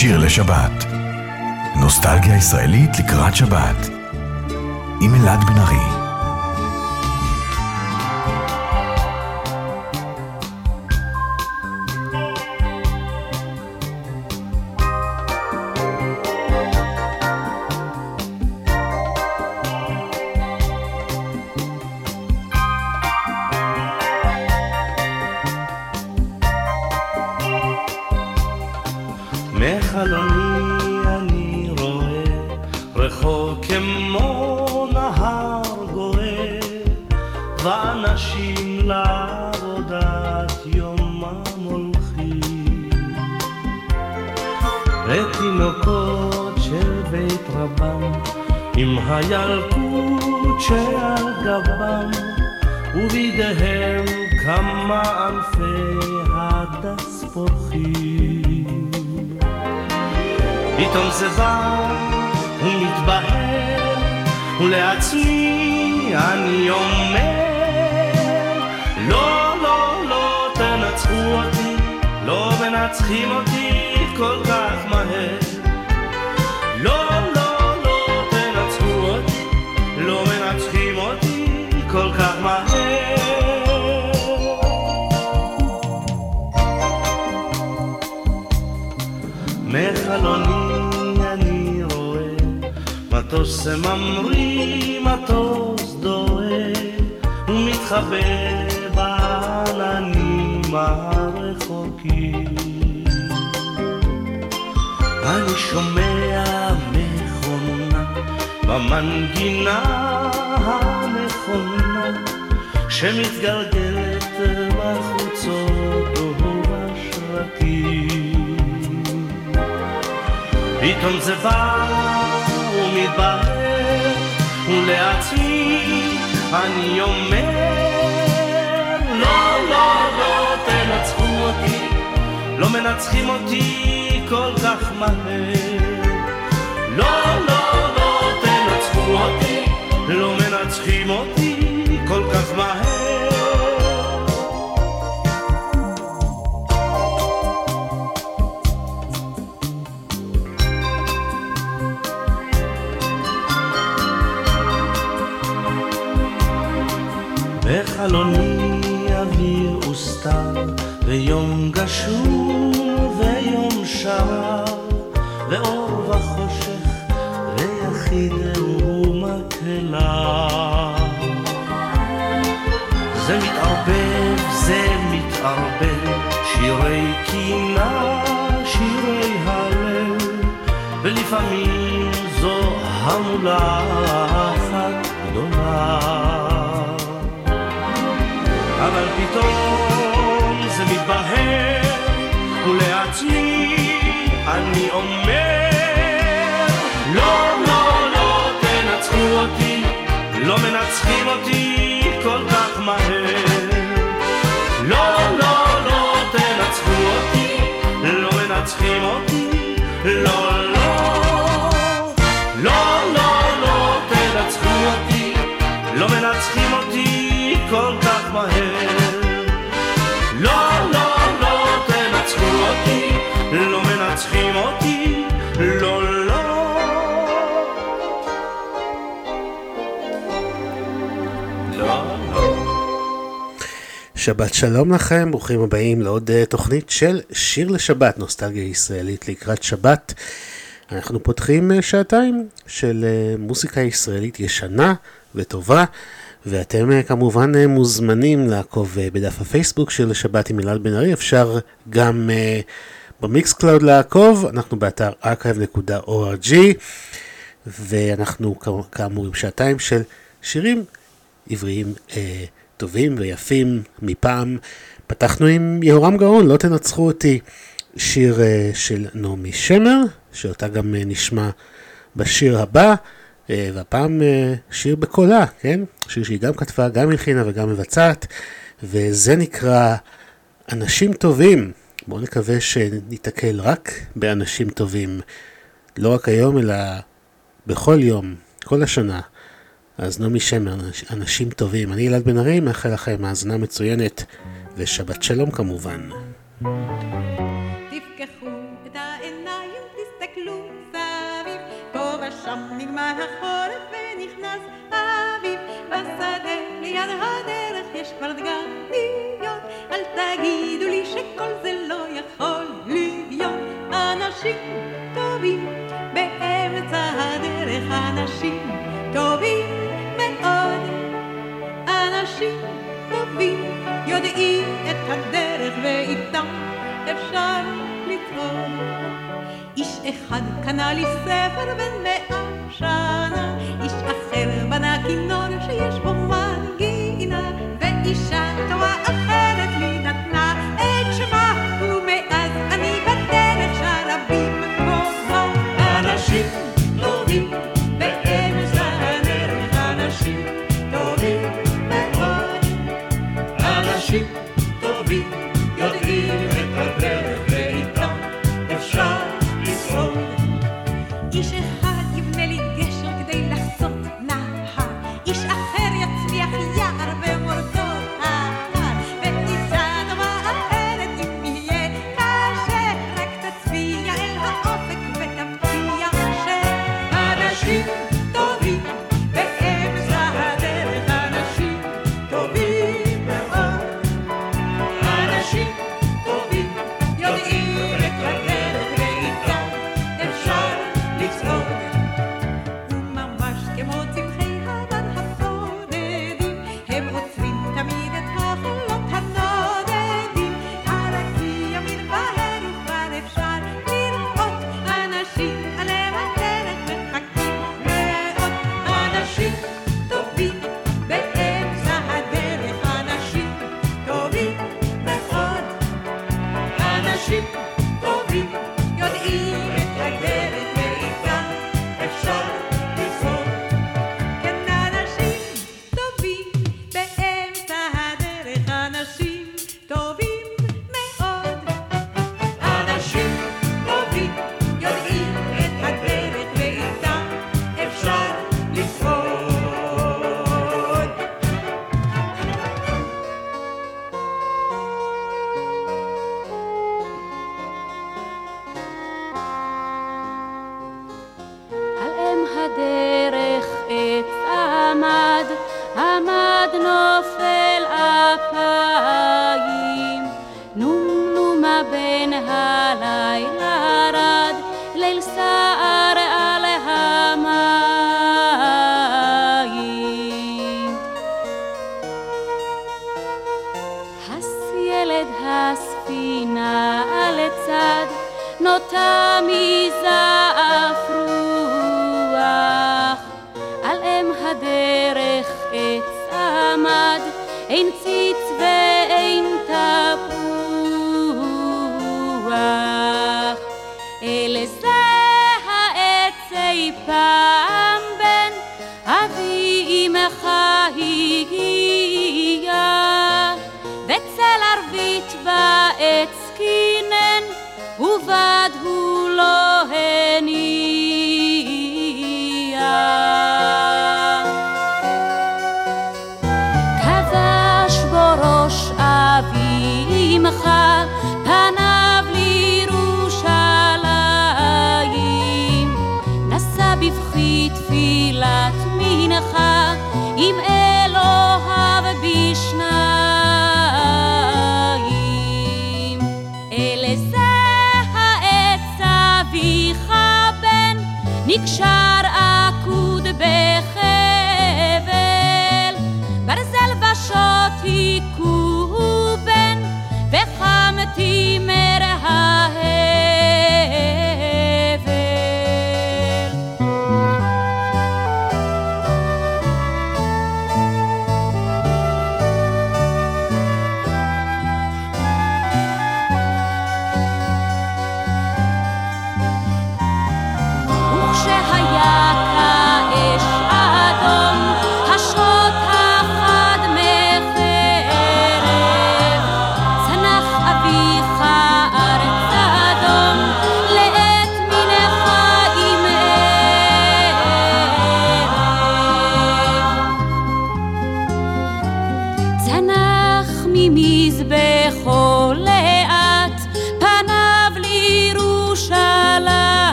שיר לשבת. נוסטלגיה ישראלית לקראת שבת. עם אלעד בן ארי. שבת שלום לכם, ברוכים הבאים לעוד אה, תוכנית של שיר לשבת, נוסטלגיה ישראלית לקראת שבת. אנחנו פותחים אה, שעתיים של אה, מוזיקה ישראלית ישנה וטובה, ואתם כמובן מוזמנים לעקוב בדף הפייסבוק של שבת עם אלעד בן ארי, אפשר גם ב Mixcloud לעקוב, אנחנו באתר archive.org, ואנחנו כאמור עם שעתיים של שירים עבריים. Uh, טובים ויפים מפעם. פתחנו עם יהורם גאון, לא תנצחו אותי, שיר uh, של נעמי שמר, שאותה גם uh, נשמע בשיר הבא, uh, והפעם שיר בקולה, כן? שיר שהיא גם כתבה, גם הלחינה וגם מבצעת, וזה נקרא אנשים טובים. בואו נקווה שניתקל רק באנשים טובים, לא רק היום, אלא בכל יום, כל השנה. אז נעמי שמר, אנשים טובים. אני אלעד בן ארי, מאחל לכם האזנה מצוינת, ושבת שלום כמובן. אנשים טובים באמצע הדרך אנשים טובים. עוד אנשים טובים יודעים את הדרך ואיתם אפשר לטעון. איש אחד קנה לי ספר בן מאה שנה, איש אחר בנה כינור שיש בו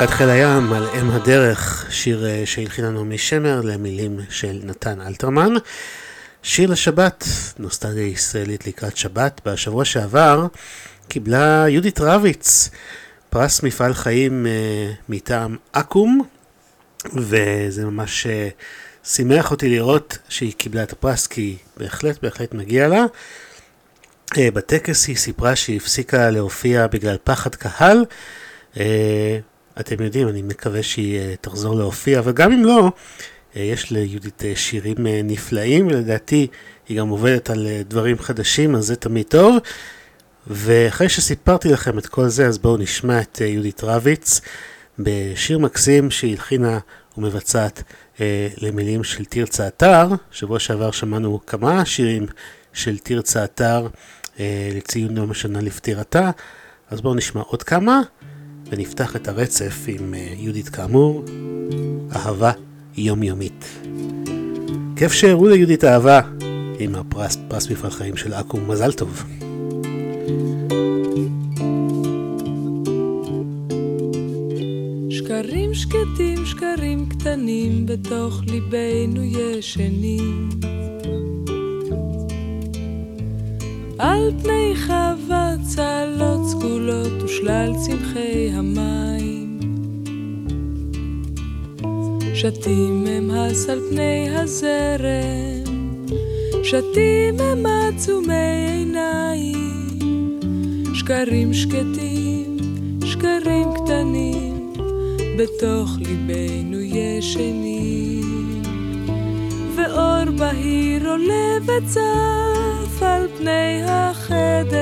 להקת חיל הים על אם הדרך, שיר אה, שהלחינה נעמי שמר למילים של נתן אלתרמן. שיר לשבת, נוסטלגיה ישראלית לקראת שבת. בשבוע שעבר קיבלה יהודית רביץ פרס מפעל חיים uh, מטעם אקו"ם, וזה ממש uh, שימח אותי לראות שהיא קיבלה את הפרס, כי בהחלט בהחלט מגיע לה. Uh, בטקס היא סיפרה שהיא הפסיקה להופיע בגלל פחד קהל. אתם יודעים, אני מקווה שהיא uh, תחזור להופיע, אבל גם אם לא, uh, יש ליהודית uh, שירים נפלאים, ולדעתי היא גם עובדת על דברים חדשים, אז זה תמיד טוב. ואחרי שסיפרתי לכם את כל זה, אז בואו נשמע את יהודית רביץ בשיר מקסים שהיא הלחינה ומבצעת למילים של תרצה אתר. שבוע שעבר שמענו כמה שירים של תרצה אתר לציון יום השנה לפטירתה, אז בואו נשמע עוד כמה. ונפתח את הרצף עם אה, יהודית כאמור, אהבה יומיומית. כיף שהראו ליהודית אהבה עם הפרס, פרס מפעל חיים של אקו"ם, מזל טוב. שקרים שקטים, שקרים קטנים, בתוך ליבנו ישנים. על פני חווה צלות סגולות ושלל צמחי המים. שתים הם הס על פני הזרם, שתים הם עצומי עיניים. שקרים שקטים, שקרים קטנים, בתוך ליבנו ישנים. ואור בהיר עולה וצף על פני החדר.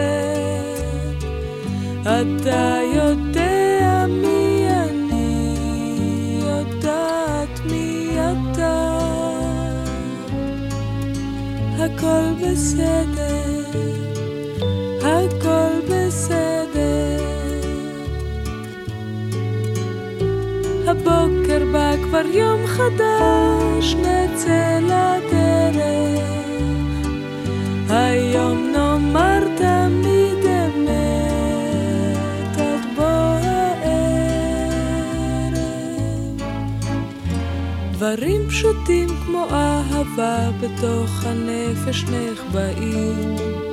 אתה יודע מי אני, יודעת מי אתה. הכל בסדר, הכל בסדר. הבוקר בא כבר יום חדש, נצא לדרך. היום נאמר תמיד אמת, עד בוא הערב. דברים פשוטים כמו אהבה בתוך הנפש נחבאים.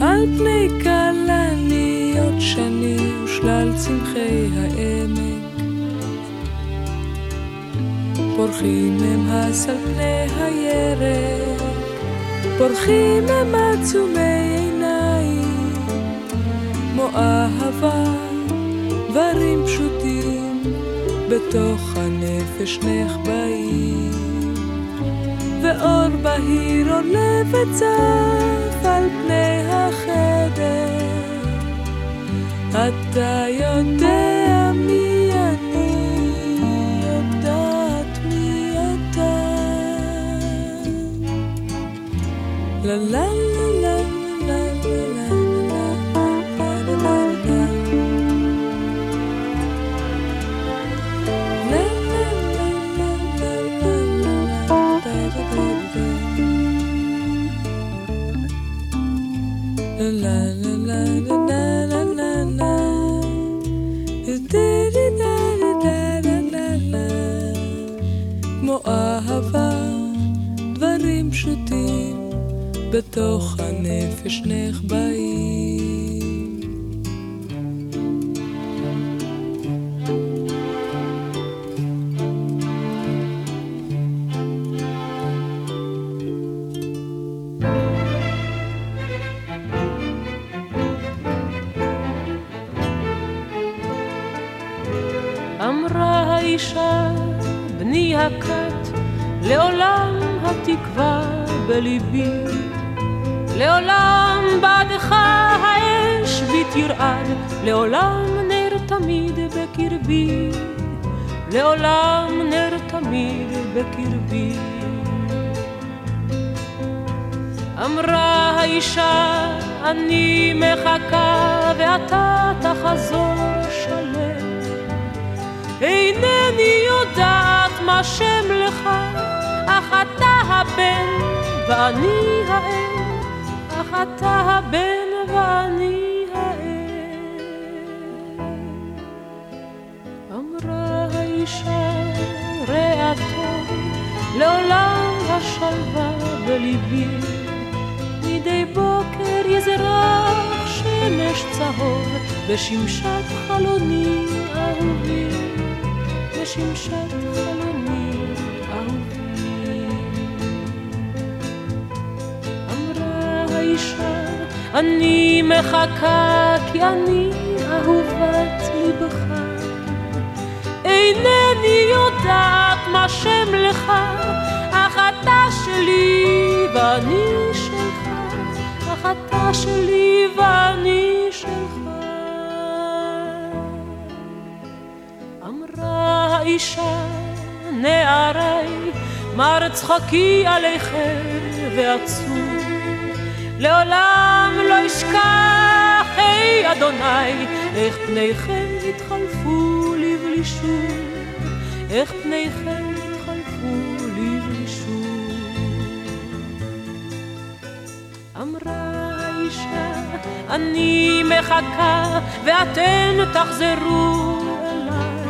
על פני כלניות שני ושלל צמחי העמק. פורחים הם הס על פני הירק, פורחים הם עצומי עיניים, כמו אהבה, דברים פשוטים, בתוך הנפש נחבאים. ואור בהיר עולה וצף על פני החדר. אתה יודע מי אני, יודעת מי אתה. לה לה כשנך באים. אמרה האישה, בני הכת, לעולם התקווה בליבי. לעולם בעדך האש בי תרעד, לעולם נר תמיד בקרבי. לעולם נר תמיד בקרבי. אמרה האישה, אני מחכה ואתה תחזור שלם. אינני יודעת מה שם לך, אך אתה הבן ואני האם, אתה הבן ואני האם. אמרה האישה, רע טוב, לעולם השלווה בליבי. מדי בוקר יזרח שמש צהוב בשמשת חלוני אהובי, בשמשת חלוני אני מחכה כי אני אהובת ליבך. אינני יודעת מה שם לך, אך אתה שלי ואני שלך, אך אתה שלי ואני שלך. אמרה האישה, נערי, מר צחוקי עליכם ועצוב. לעולם לא אשכח, היי אדוני, איך פניכם התחלפו לבלי שוב, איך פניכם אני מחכה ואתן תחזרו אליי.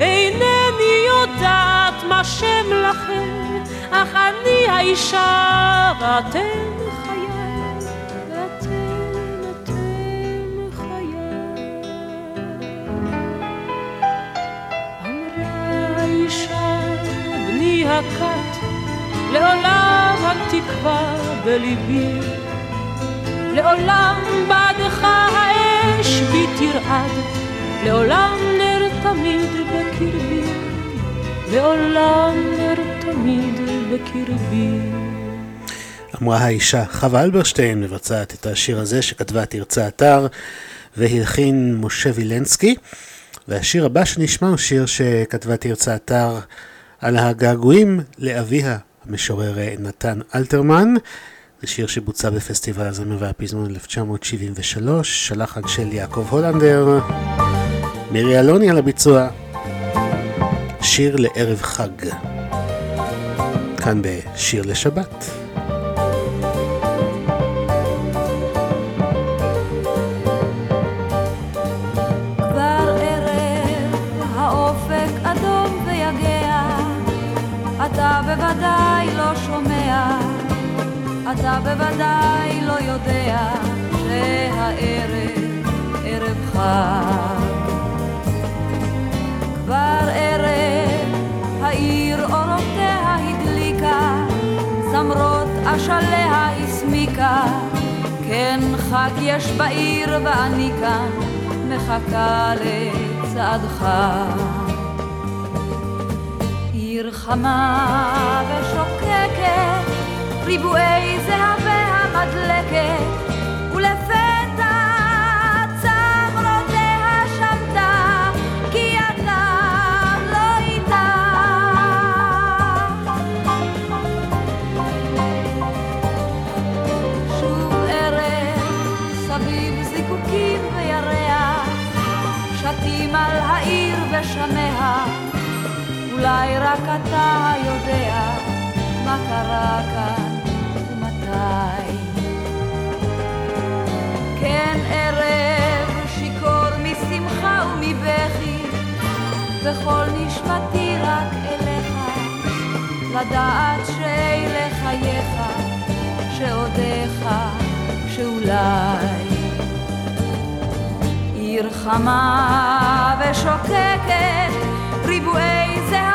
אינני יודעת מה שם לכם, אך אני האישה ואתם לעולם התקווה בליבי. לעולם בעדך האש בי תרעד, לעולם נר תמיד בקרבי, לעולם נר תמיד בקרבי. אמרה האישה, חווה אלברשטיין מבצעת את השיר הזה שכתבה תרצה אתר והלחין משה וילנסקי. והשיר הבא שנשמע הוא שיר שכתבה תרצה אתר על הגעגועים לאביה, המשורר נתן אלתרמן. זה שיר שבוצע בפסטיבל הזמר והפזמון 1973, שלחן של יעקב הולנדר, מירי אלוני על הביצוע, שיר לערב חג. כאן בשיר לשבת. חג. כבר ערב, העיר אורותיה הדליקה, זמרות אשליה הסמיקה, כן חג יש בעיר ואני כאן מחכה לצעדך. עיר חמה ושוקקת, ריבועי זהבי המדלקת, ולפתע ושמיה, אולי רק אתה יודע מה קרה כאן ומתי. כן ערב שיכור משמחה ומבכי, וכל נשמתי רק אליך, לדעת שאלה חייך, שעודיך שאולי עיר חמה ושוקקת ריבועי זהבי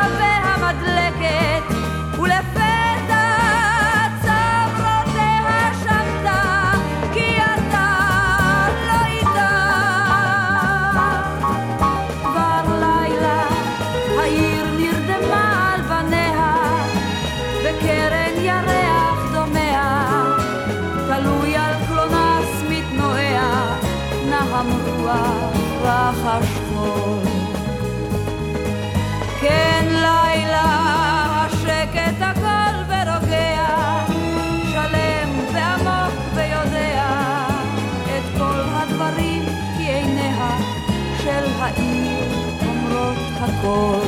הכל.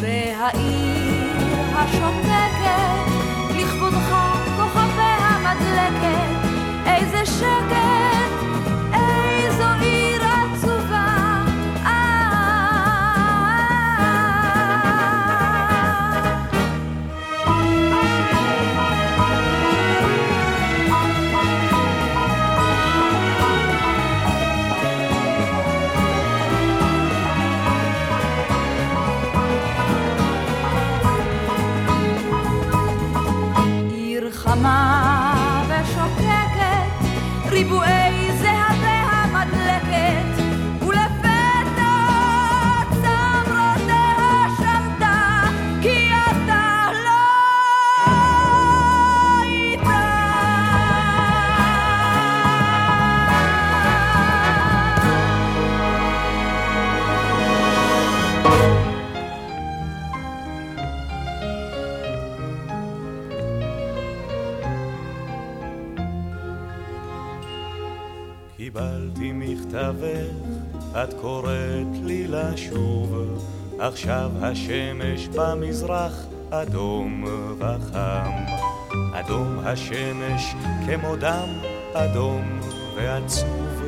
והעיר השותקת לכבודך כוכביה מדלקת איזה שקט את קוראת לי לשוב, עכשיו השמש במזרח אדום וחם. אדום השמש כמו דם אדום ועצוב,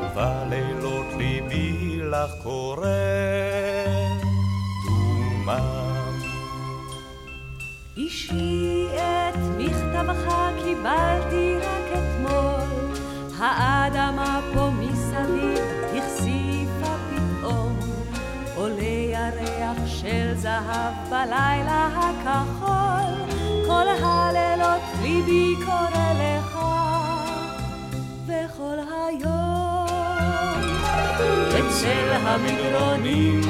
ובלילות ליבי לך קורא דומם. אישי את מכתבך קיבלתי רק אתמול, האדמה פה של זהב בלילה הכחול, כל הלילות ליבי קורא לך, וכל היום אצל המדרונים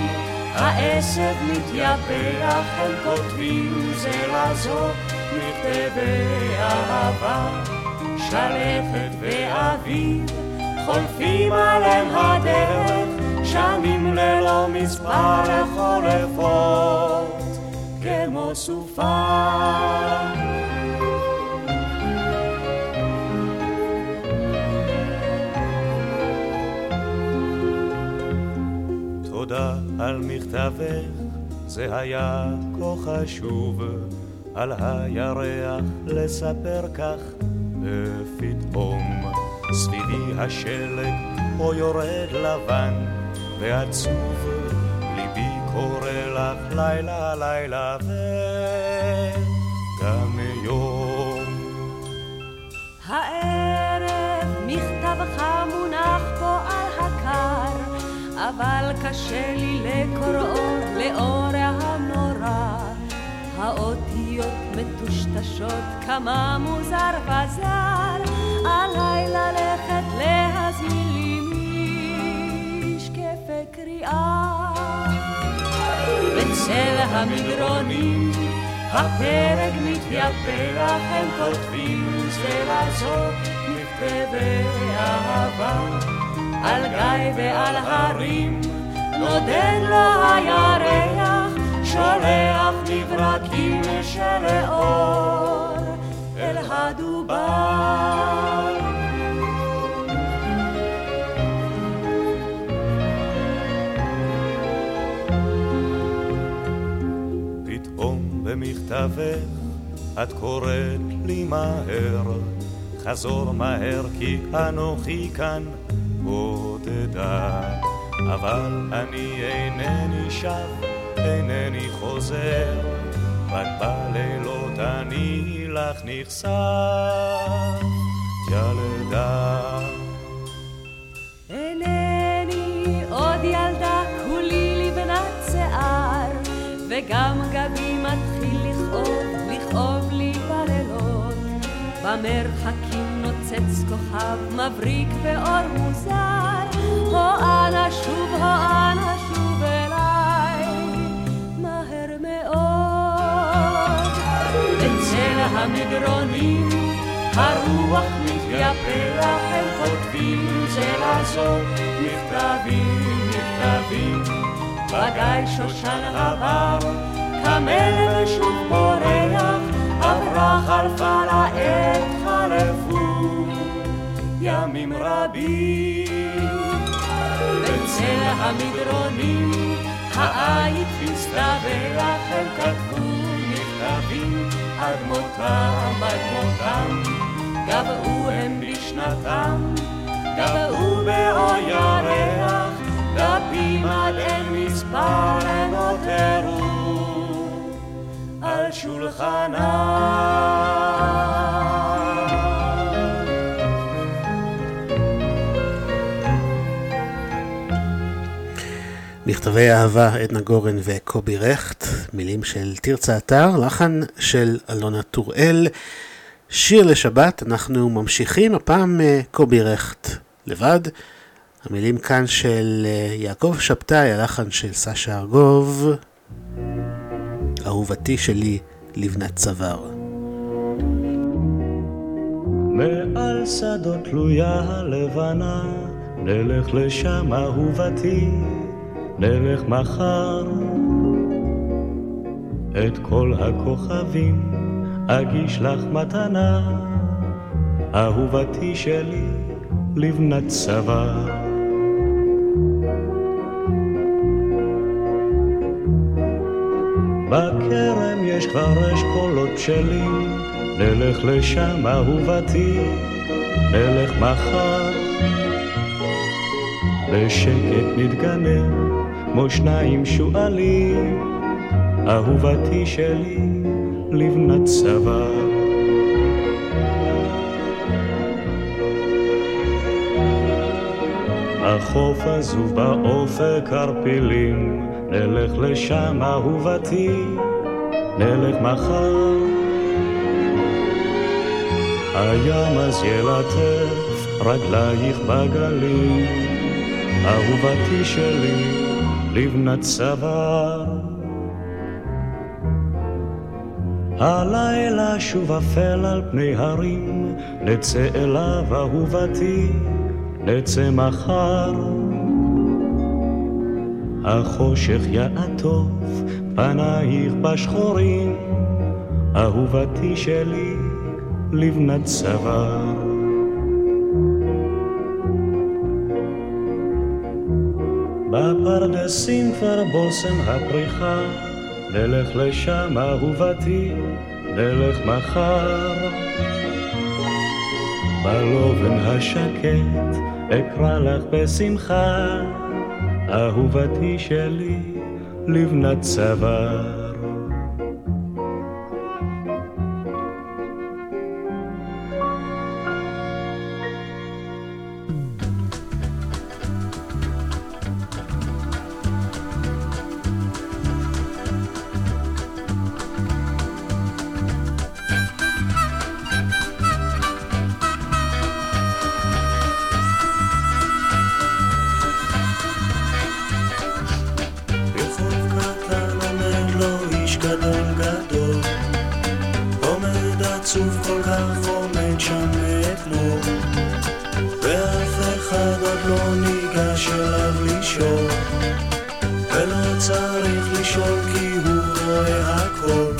העשב מתייפח, הם כותבים זה לזו מכתבי אהבה, שלכת ואביב חולפים עליהם הדרך שנים ללא מספר חורפות כמו סופה. תודה על מכתבך, זה היה כה חשוב, על הירח לספר כך ופתאום סביבי השלג פה יורד לבן ועצוב ליבי קורא לך לילה לילה וגם יום. הערב מכתבך מונח פה על הקר, אבל קשה לי לקוראו לאור הנורא. האותיות מטושטשות כמה מוזר וזר, עליי ללכת להזמין לי קריאה. בצל המדרונים הפרק מתייפח, הם כותבים זה לזו מכתבי אהבה. על גיא ועל הרים נודד לו הירח, שולח מברקים של אור אל הדובר. במכתבך את קוראת לי מהר, חזור מהר כי אנוכי כאן בודדה. אבל אני אינני שב, אינני חוזר, רק בלילות אני לך נכסף, ילדה. אינני עוד ילדה, כולי לבנת שיער, וגם גבי מתחיל במרחקים נוצץ כוכב מבריק באור מוזר, הו אנא שוב, הו אנא שוב אליי, מהר מאוד. אצל המדרונים הרוח מתייפח, הם כותבים זה לזו מכתבים, מכתבים. בגיא שושן עבר, קמל ושוב פורח, עברה חלפה לעת חלפו ימים רבים. בצל המדרונים העית הסתבח, הם כתבו מכתבים עד מותם. גבעו הם בשנתם, גבעו באור ירח, דפים עד אין מספר הם נותרו על שולחנם. מכתבי אהבה, עדנה גורן וקובי רכט, מילים של תרצה אתר, לחן של אלונה טוראל, שיר לשבת, אנחנו ממשיכים, הפעם אה, קובי רכט לבד, המילים כאן של אה, יעקב שבתאי, הלחן של סשה ארגוב, אהובתי שלי לבנת צוואר. מעל שדות תלויה הלבנה, נלך לשם אהובתי, נלך מחר. את כל הכוכבים אגיש לך מתנה, אהובתי שלי לבנת צוואר. בכרם יש כבר אשכולות בשלים, נלך לשם אהובתי, נלך מחר. בשקט נתגנב, כמו שניים שועלים, אהובתי שלי לבנת צוואר. החוף עזוב באופק ערפילים, נלך לשם אהובתי, נלך מחר. הים אז ילטף רגלייך בגלים, אהובתי שלי, לבנת צוואר. הלילה שוב אפל על פני הרים, נצא אליו אהובתי, נצא מחר. החושך יעטוף פנייך בשחורים, אהובתי שלי, לבנת צוואר. בפרדסים כבר בושם הפריחה, נלך לשם אהובתי, נלך מחר. בלובן השקט אקרא לך בשמחה, אהובתי שלי, לבנת צוואר. ניגש אליו לשאול ולא צריך לשאול כי הוא רואה הכל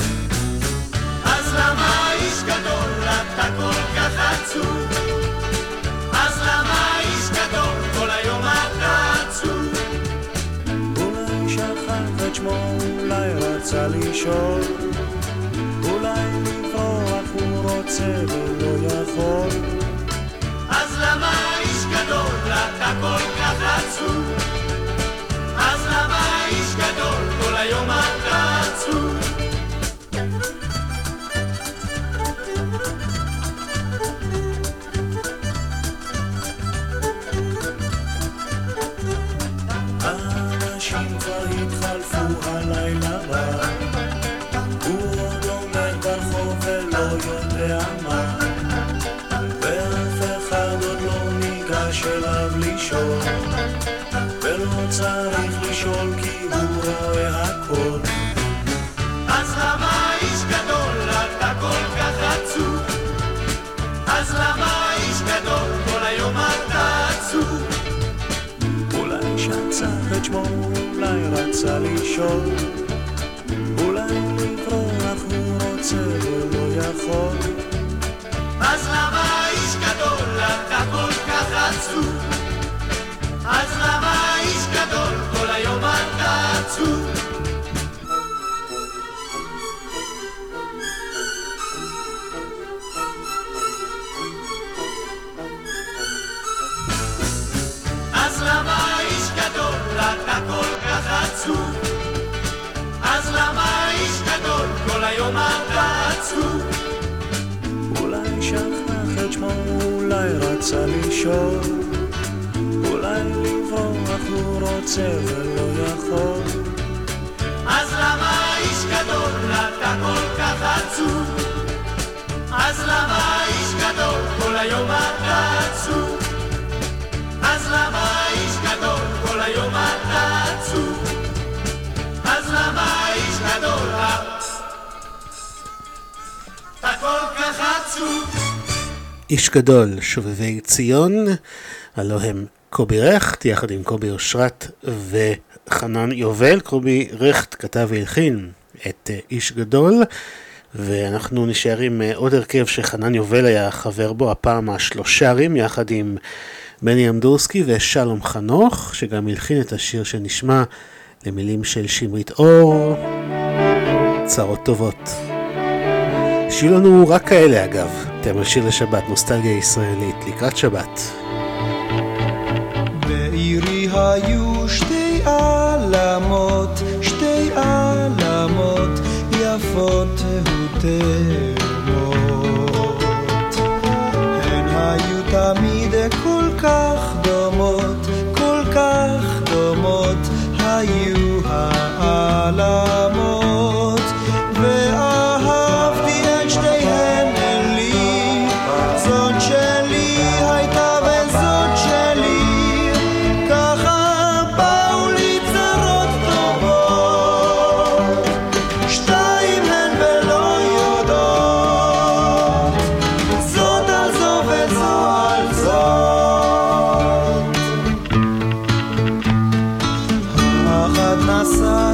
אז למה איש גדול אתה כל כך עצוב? אז למה איש גדול כל היום אתה עצוב? אולי שכח את שמו, אולי רצה לשאול אולי לברוח הוא רוצה ולא יכול כל כך עצוב? אז למה איש גדול כל היום אתה עצוב? את שמו, אולי רצה לשאול, אולי לברוח הוא רוצה ולא יכול. אז למה איש גדול אתה כל כך עצוב? אז למה איש גדול כל היום אתה עצוב? כל היום אתה עצוב? אולי שכח את שמו, אולי רצה לשאול, אולי לברוח הוא רוצה ולא יכול. אז למה איש גדול אתה כל כך עצוב? אז למה איש גדול כל היום אתה עצוב? אז למה איש גדול כל היום אתה עצוב? אז למה איש גדול אתה כל כך עצוב? איש גדול, שובבי ציון, הלו הם קובי רכט, יחד עם קובי אושרת וחנן יובל. קובי רכט כתב והלחין את אה, איש גדול, ואנחנו נשאר עם אה, עוד הרכב שחנן יובל היה חבר בו, הפעם השלושרים, יחד עם בני אמדורסקי ושלום חנוך, שגם הלחין את השיר שנשמע למילים של שמרית אור, צרות טובות. שיהיו לנו רק כאלה אגב, על שיר לשבת, נוסטלגיה ישראלית, לקראת שבת. בעירי היו שתי עלמות, שתי עלמות יפות ותאומות. הן היו תמיד כל כך דומות, כל כך דומות היו העלמות. nação.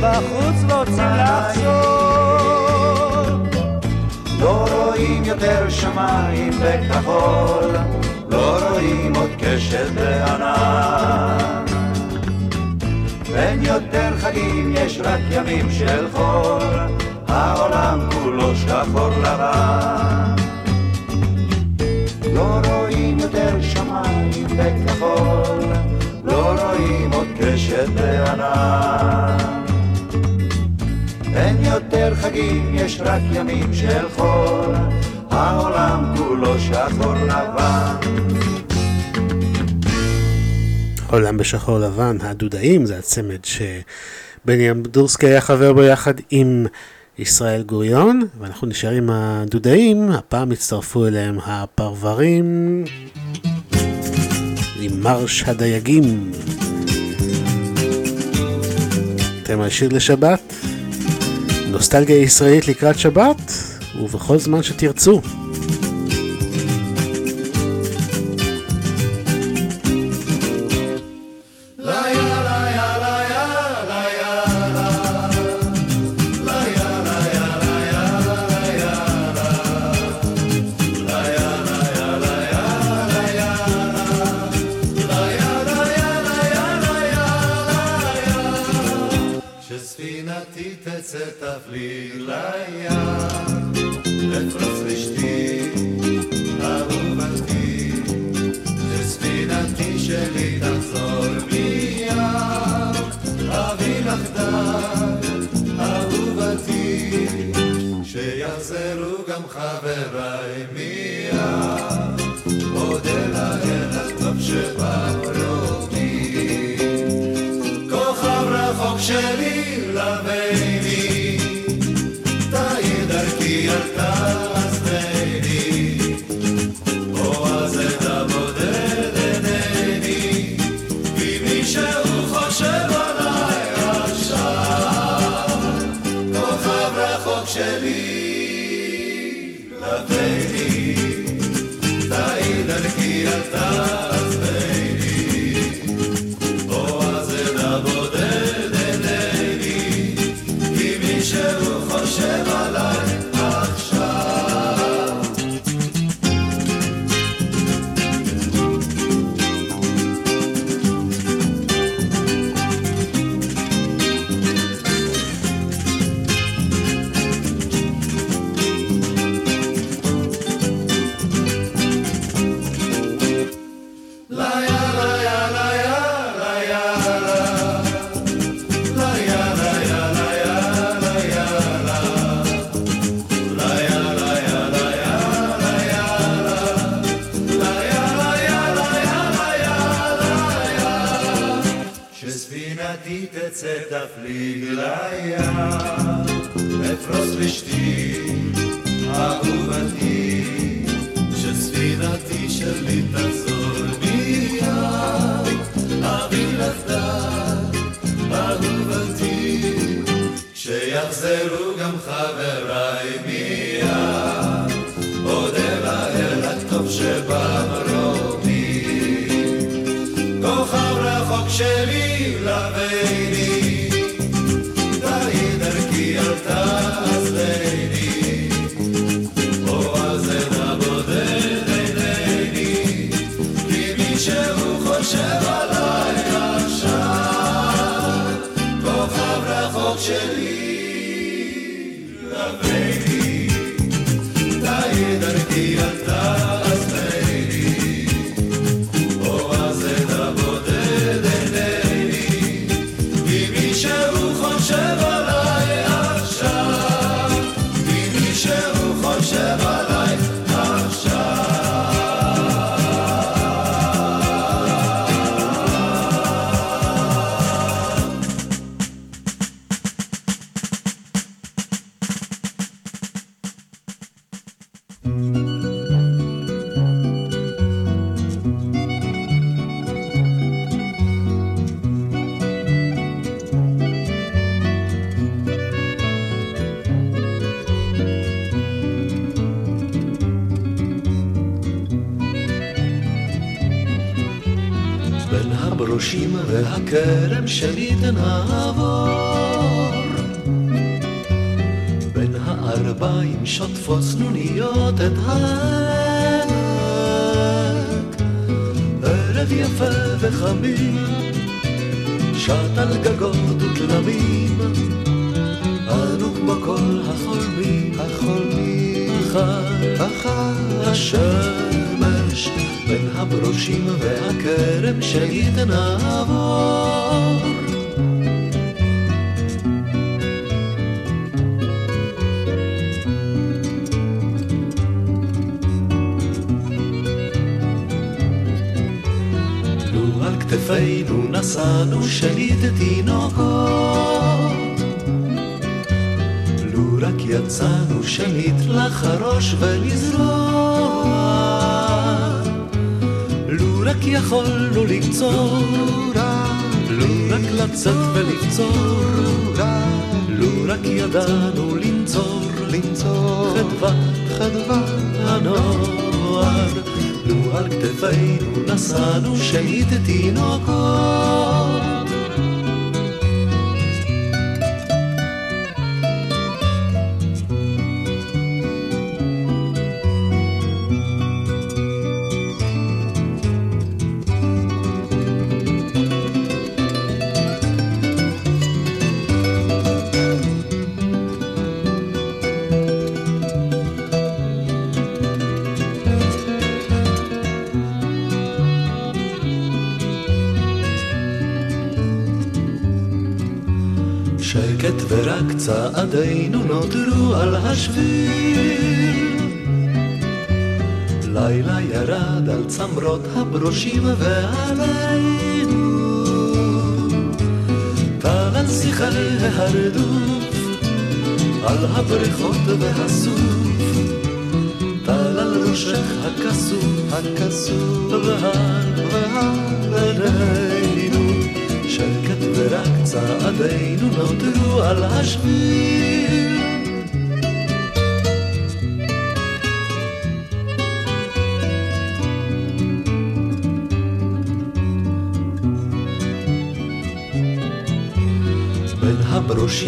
בחוץ לא רוצים לחזור. לא רואים יותר שמיים בכחול, לא רואים עוד קשת בענן. אין יותר חגים, יש רק ימים של חור, העולם כולו שחור לבן. לא רואים יותר שמיים בכחול, לא רואים עוד קשת בענן. אין יותר חגים, יש רק ימים של חול, העולם כולו שחור לבן. עולם בשחור לבן, הדודאים, זה הצמד שבני אמדורסקי היה חבר בו יחד עם ישראל גוריון, ואנחנו נשאר עם הדודאים, הפעם הצטרפו אליהם הפרברים עם מרש הדייגים. אתם על שיר לשבת? נוסטלגיה ישראלית לקראת שבת, ובכל זמן שתרצו.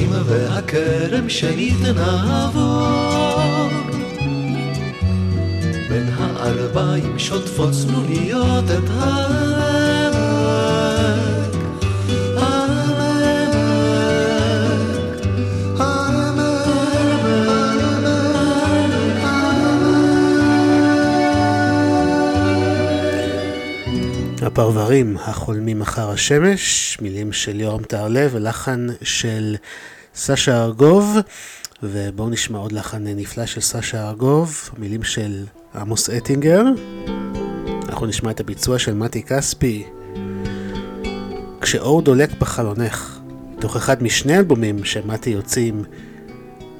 הברושים והכרם שנית נעבור בין הערביים שוטפות סנוניות את העמק הפרברים החולמים אחר השמש, מילים של יורם טהרלב ולחן של סשה ארגוב, ובואו נשמע עוד לחן נפלא של סשה ארגוב, מילים של עמוס אטינגר. אנחנו נשמע את הביצוע של מתי כספי, כשאור דולק בחלונך, תוך אחד משני אלבומים שמתי יוצאים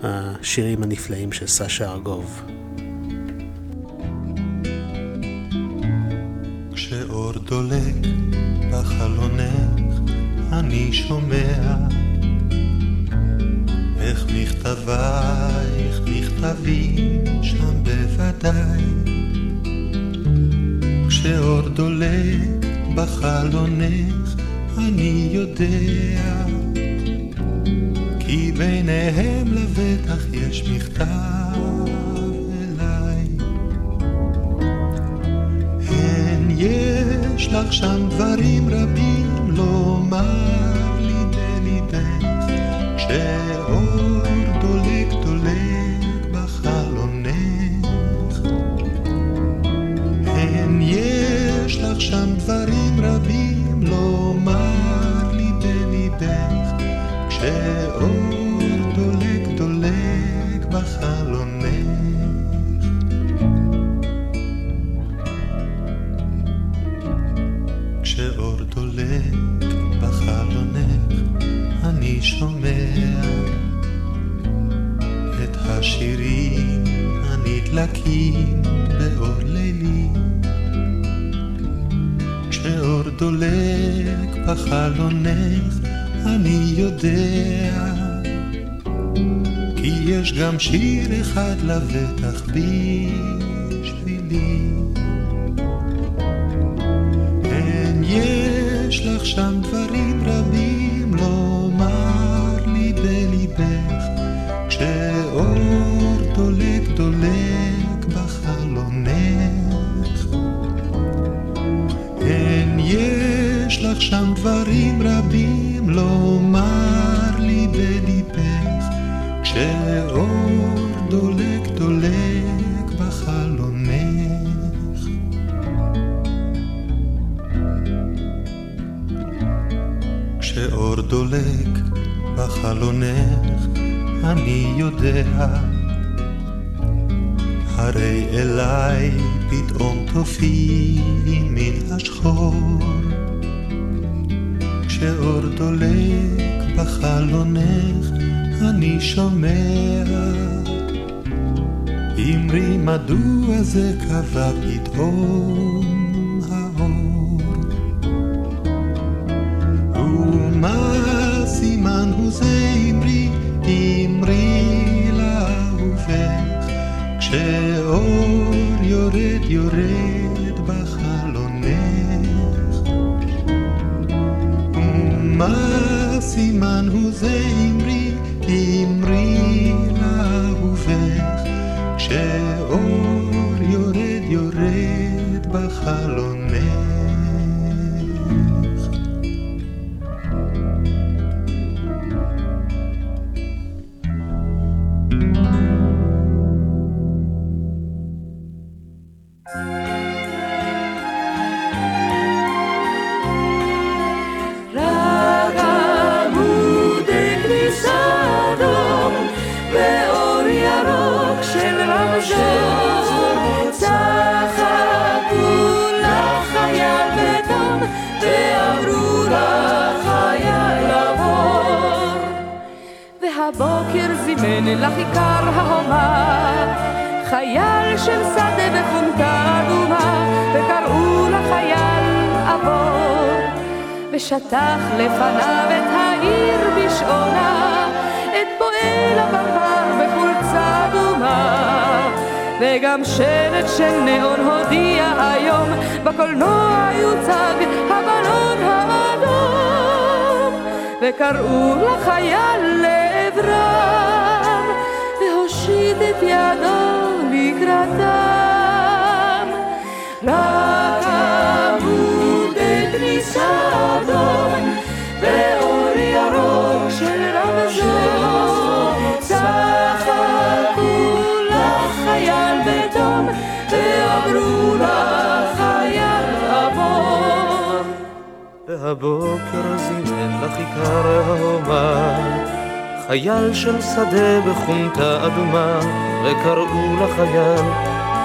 השירים הנפלאים של סשה ארגוב. דולק בחלונך אני שומע. איך מכתבייך נכתבים שם בוודאי. כשאור דולק בחלונך אני יודע, כי ביניהם לבטח יש מכתב יש לך שם דברים רבים לומר לי בליבך, כשאור דולק דולק בחלונך. הן יש לך שם דברים הנדלקים באור לילי. כשאור דולק בחלונך, אני יודע, כי יש גם שיר אחד לבטח בשבילי. כן, יש לך שם דברים מדוע זה יורד וקראו לחייל לעברם, והבוקר זימן לכיכר ההומה חייל של שדה בחונטה אדומה וקראו לחייל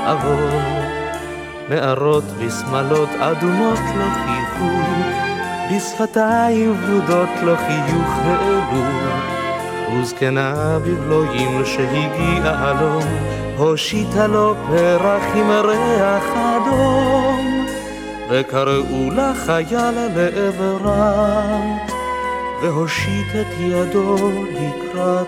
עבור נערות בשמלות אדומות לא חייכו בשפתיים ורודות לו חיוך העלו וזקנה בבלויים שהגיעה לו הושיטה לו פרח עם ריח אדום וקראו לחייל לעברם, והושיט את ידו לקראתם.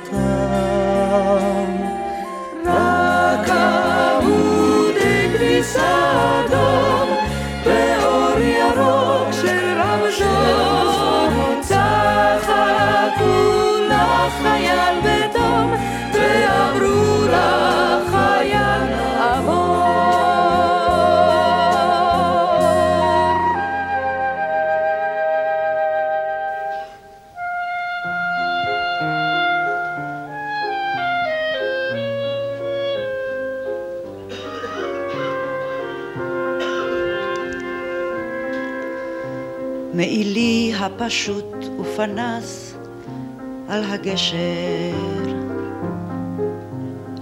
הגשר.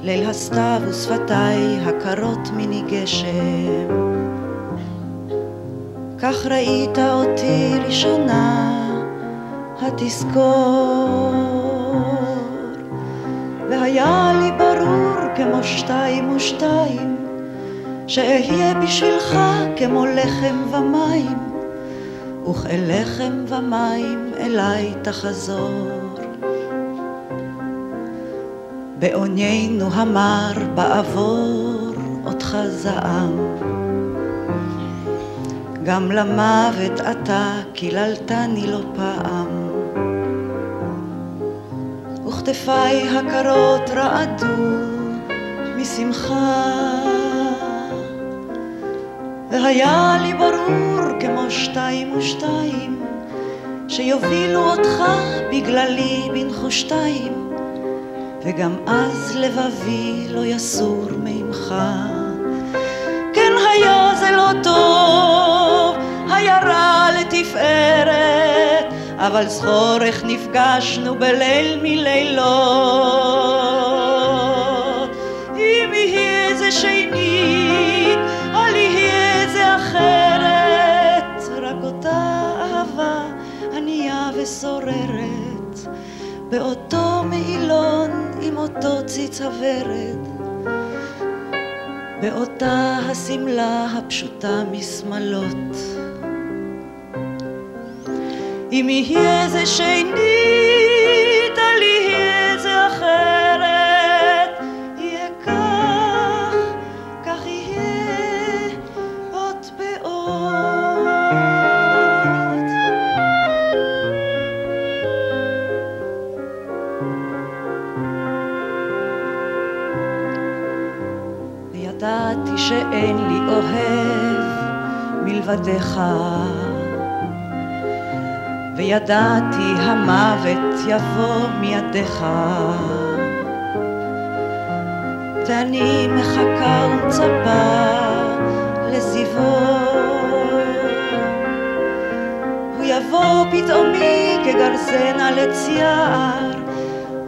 ליל הסתיו ושפתיי הקרות מני גשם. כך ראית אותי ראשונה, התזכור. והיה לי ברור כמו שתיים ושתיים, שאהיה בשבילך כמו לחם ומים, וכאלחם ומים אליי תחזור. בעוניינו המר בעבור אותך זעם. גם למוות אתה קיללתני לא פעם. וכתפיי הקרות רעדו משמחה. והיה לי ברור כמו שתיים ושתיים, שיובילו אותך בגללי בנחושתיים. וגם אז לבבי לא יסור ממך. כן היה זה לא טוב, היה רע לתפארת, אבל זכור איך נפגשנו בליל מלילות. אם יהיה זה שנית, אל יהיה זה אחרת, רק אותה אהבה ענייה ושוררת, באותו אותו ציץ הוורד, באותה השמלה הפשוטה משמלות. אם יהיה זה שנית, אוהב מלבדך. וידעתי המוות יבוא מידיך. ואני מחכה ומצפה לזיוו. הוא יבוא פתאומי כגרזן על עץ יער,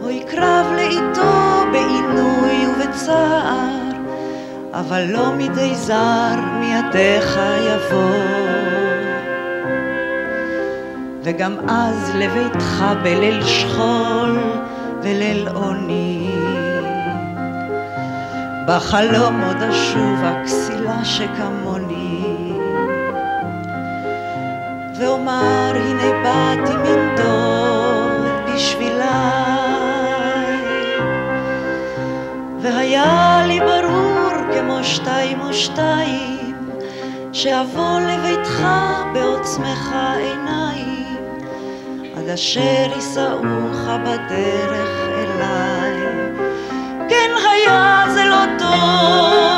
או יקרב לאיתו בעינוי ובצער, אבל לא מדי זר מידיך יבוא. וגם אז לביתך בליל שכול וליל עוני. בחלום עוד אשובה כסילה שכמוני. ואומר הנה באתי מן דוד בשבילי. והיה לי כמו שתיים ושתיים, שאבוא לביתך בעוצמך עיניים. עד אשר יישאוך בדרך אליי. כן היה זה לא טוב,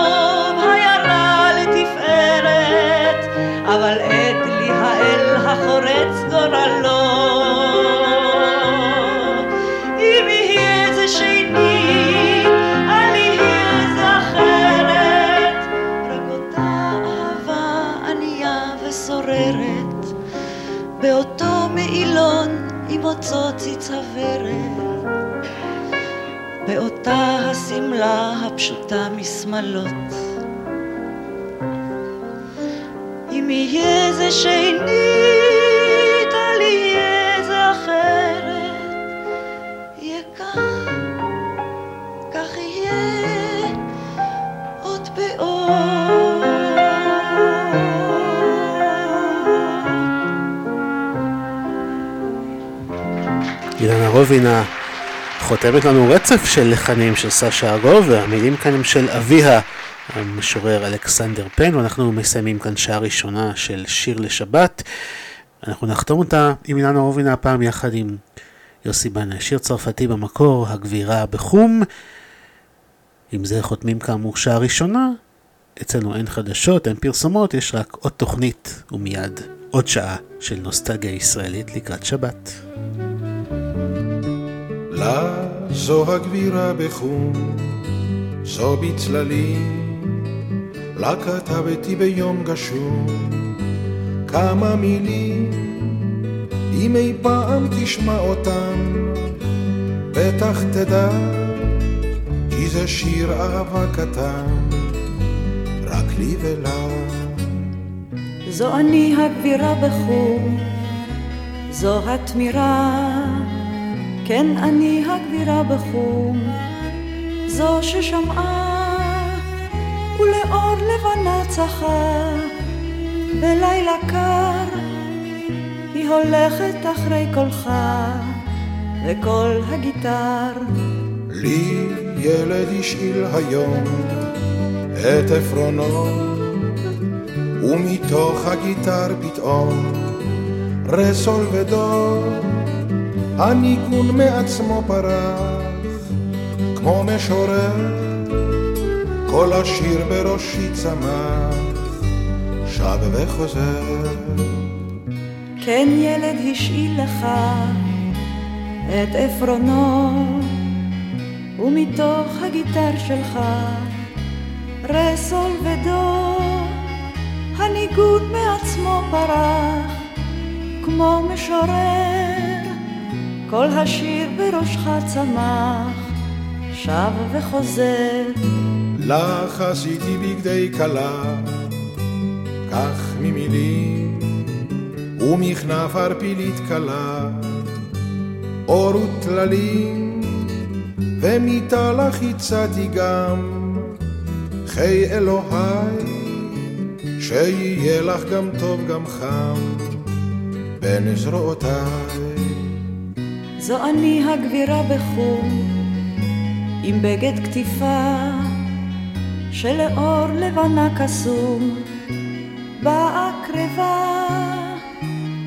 השמלה הפשוטה משמלות. אם יהיה זה שנית, אל יהיה זה אחרת, יהיה כך, כך יהיה עוד בעוד. אילנה רובינה חותמת לנו רצף של לחנים של סשה ארגוב, והמילים כאן הם של אביה, המשורר אלכסנדר פן, ואנחנו מסיימים כאן שעה ראשונה של שיר לשבת. אנחנו נחתום אותה עם אילנה רובינה הפעם יחד עם יוסי בנה, שיר צרפתי במקור, הגבירה בחום. עם זה חותמים כאמור שעה ראשונה. אצלנו אין חדשות, אין פרסומות, יש רק עוד תוכנית ומיד עוד שעה של נוסטגיה ישראלית לקראת שבת. לה זו הגבירה בחום, זו בצללים, לה כתבתי ביום גשום, כמה מילים אם אי פעם תשמע אותם, בטח תדע, כי זה שיר אהבה קטן, רק לי ולה. זו אני הגבירה בחור, זו התמירה, כן אני הגבירה בחור, זו ששמעה ולאור לבנה צחה, בלילה קר היא הולכת אחרי קולך וקול הגיטר. לי ילד השאיל היום את עפרונו ומתוך הגיטר פתאום רסול ודור הניגון מעצמו פרח כמו משורר. כל השיר בראשי צמח שב וחוזר. כן ילד השאיל לך את עפרונו ומתוך הגיטר שלך רסול ודו. הניגוד מעצמו פרח כמו משורר כל השיר בראשך צמח שב וחוזר לך עשיתי בגדי כלה כך ממילים ומכנף ערפילית קלה, אור וטללים, ומיטה לך הצעתי גם, חיי אלוהי, שיהיה לך גם טוב גם חם, בין זרועותיי. זו אני הגבירה בחום, עם בגד כתיפה, שלאור לבנה קסום, באה קרבה.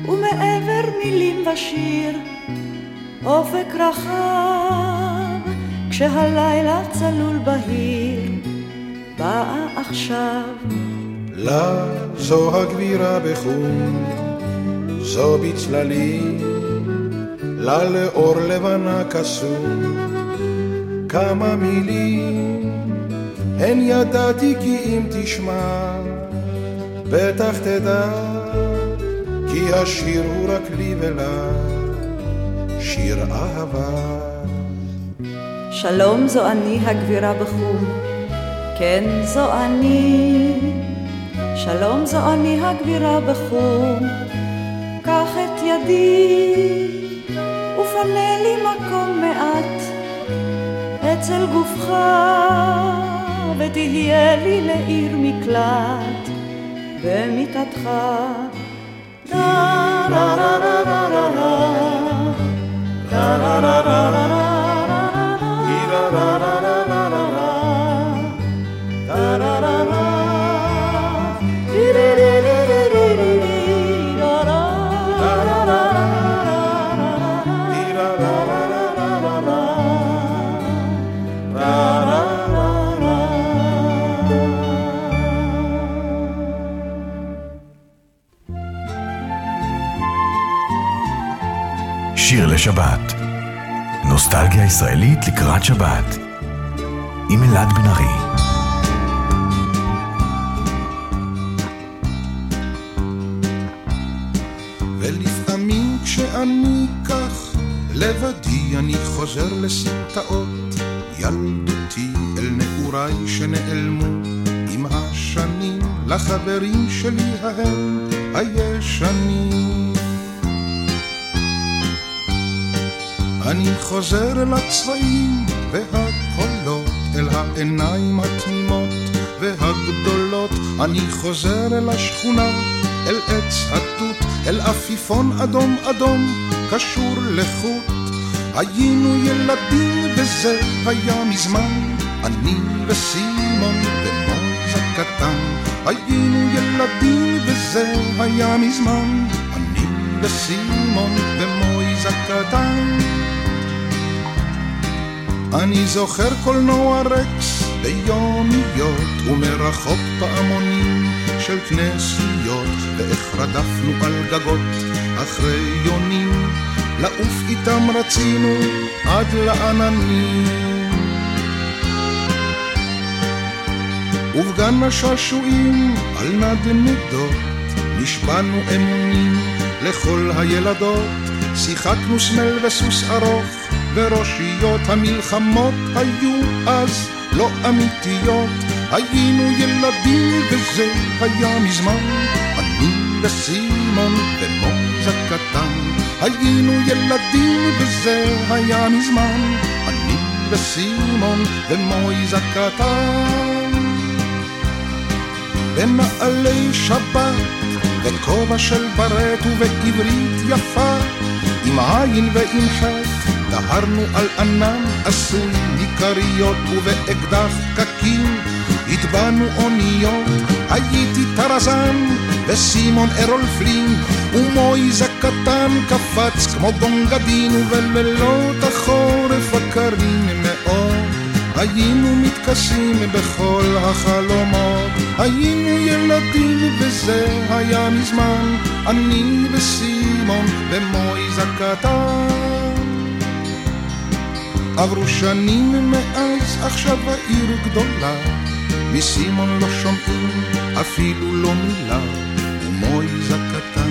ומעבר מילים ושיר, אופק רחב, כשהלילה צלול בהיר, באה עכשיו. לה זו הגבירה בחום, זו בצללים, לה לאור לבנה קסום, כמה מילים, הן ידעתי כי אם תשמע, בטח תדע. כי השיר הוא רק לי ולה, שיר אהבה. שלום זו אני הגבירה בחום, כן זו אני. שלום זו אני הגבירה בחום, קח את ידי ופנה לי מקום מעט אצל גופך ותהיה לי לעיר מקלט במיטתך. da da שבת. נוסטלגיה ישראלית לקראת שבת. עם אלעד בן ארי. ולפעמים כשאני כך לבדי אני חוזר לסמטאות ילדותי אל נעוריי שנעלמו עם השנים לחברים שלי ההם הישנים אני חוזר אל הצבעים והקולות, אל העיניים התמימות והגדולות. אני חוזר אל השכונה, אל עץ התות, אל עפיפון אדום אדום, קשור לחוט. היינו ילדים וזה היה מזמן, אני וסימון ומוז הקטן. היינו ילדים וזה היה מזמן, אני וסימון ומויז הקטן. אני זוכר קולנוע רקס ביומיות ומרחוק פעמונים של כנסיות ואיך רדפנו על גגות אחרי יונים. לעוף איתם רצינו עד לעננים. ובגן השעשועים על נדנדות נשבענו אמונים לכל הילדות. שיחקנו סמל וסוס ארוך, וראשיות המלחמות היו אז לא אמיתיות. היינו ילדים וזה היה מזמן, אני וסימון ומויז הקטן. היינו ילדים וזה היה מזמן, אני וסימון ומויז הקטן. בנעלי שבת וכובע של ברט ובעברית יפה, עם עין ועם חטא, דהרנו על ענן עשוי מכריות ובאקדח קקים, הטבענו אוניות, הייתי טרזן וסימון ארול פלין, ומויז הקטן קפץ כמו גונגדין, ובלילות החורף הקרים מאוד. היינו מתכסים בכל החלומות, היינו ילדים וזה היה מזמן, אני וסימון ומויז הקטן. עברו שנים מאז, עכשיו העיר גדולה, מסימון לא שומעים אפילו לא מילה, ומויז הקטן,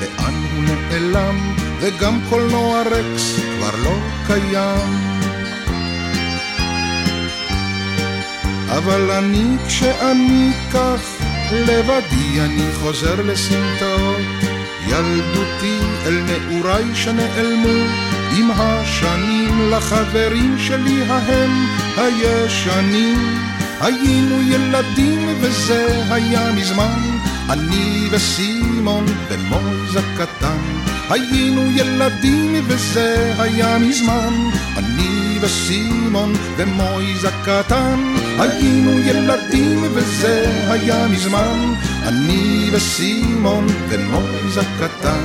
לאן הוא נעלם, וגם קולנוע רקס כבר לא קיים. אבל אני כשאני כך לבדי אני חוזר לסמטאות. ילדותי אל נעוריי שנעלמו עם השנים לחברים שלי ההם הישנים. היינו ילדים וזה היה מזמן אני וסימון ומויז הקטן היינו ילדים וזה היה מזמן אני וסימון ומויז הקטן היינו ילדים וזה היה מזמן אני וסימון ומויז הקטן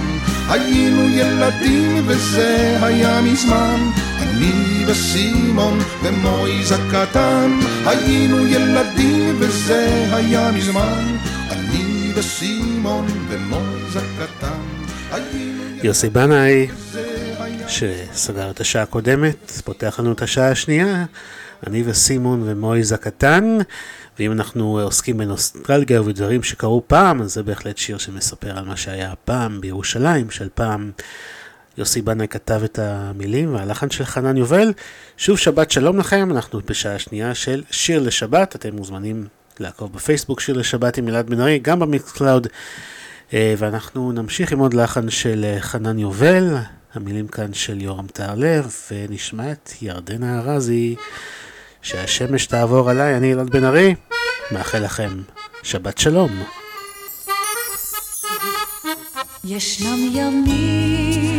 היינו ילדים וזה היה מזמן. אני וסימון ומויז הקטן היינו ילדים וזה היה מזמן. אני וסימון ומויז הקטן יוסי בנאי, שסגר את השעה הקודמת, פותח לנו את השעה השנייה, אני וסימון ומויז הקטן, ואם אנחנו עוסקים בנוסטרלגיה ובדברים שקרו פעם, אז זה בהחלט שיר שמספר על מה שהיה פעם בירושלים, של פעם. יוסי בנאי כתב את המילים והלחן של חנן יובל. שוב שבת שלום לכם, אנחנו בשעה השנייה של שיר לשבת, אתם מוזמנים לעקוב בפייסבוק שיר לשבת עם אלעד בן ארי, גם ב Mixcloud. אה, ואנחנו נמשיך עם עוד לחן של אה, חנן יובל, המילים כאן של יורם טהרלב, ונשמע את ירדנה ארזי, שהשמש תעבור עליי, אני אלעד בן ארי, מאחל לכם שבת שלום. ישנם ימים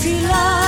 Feel love.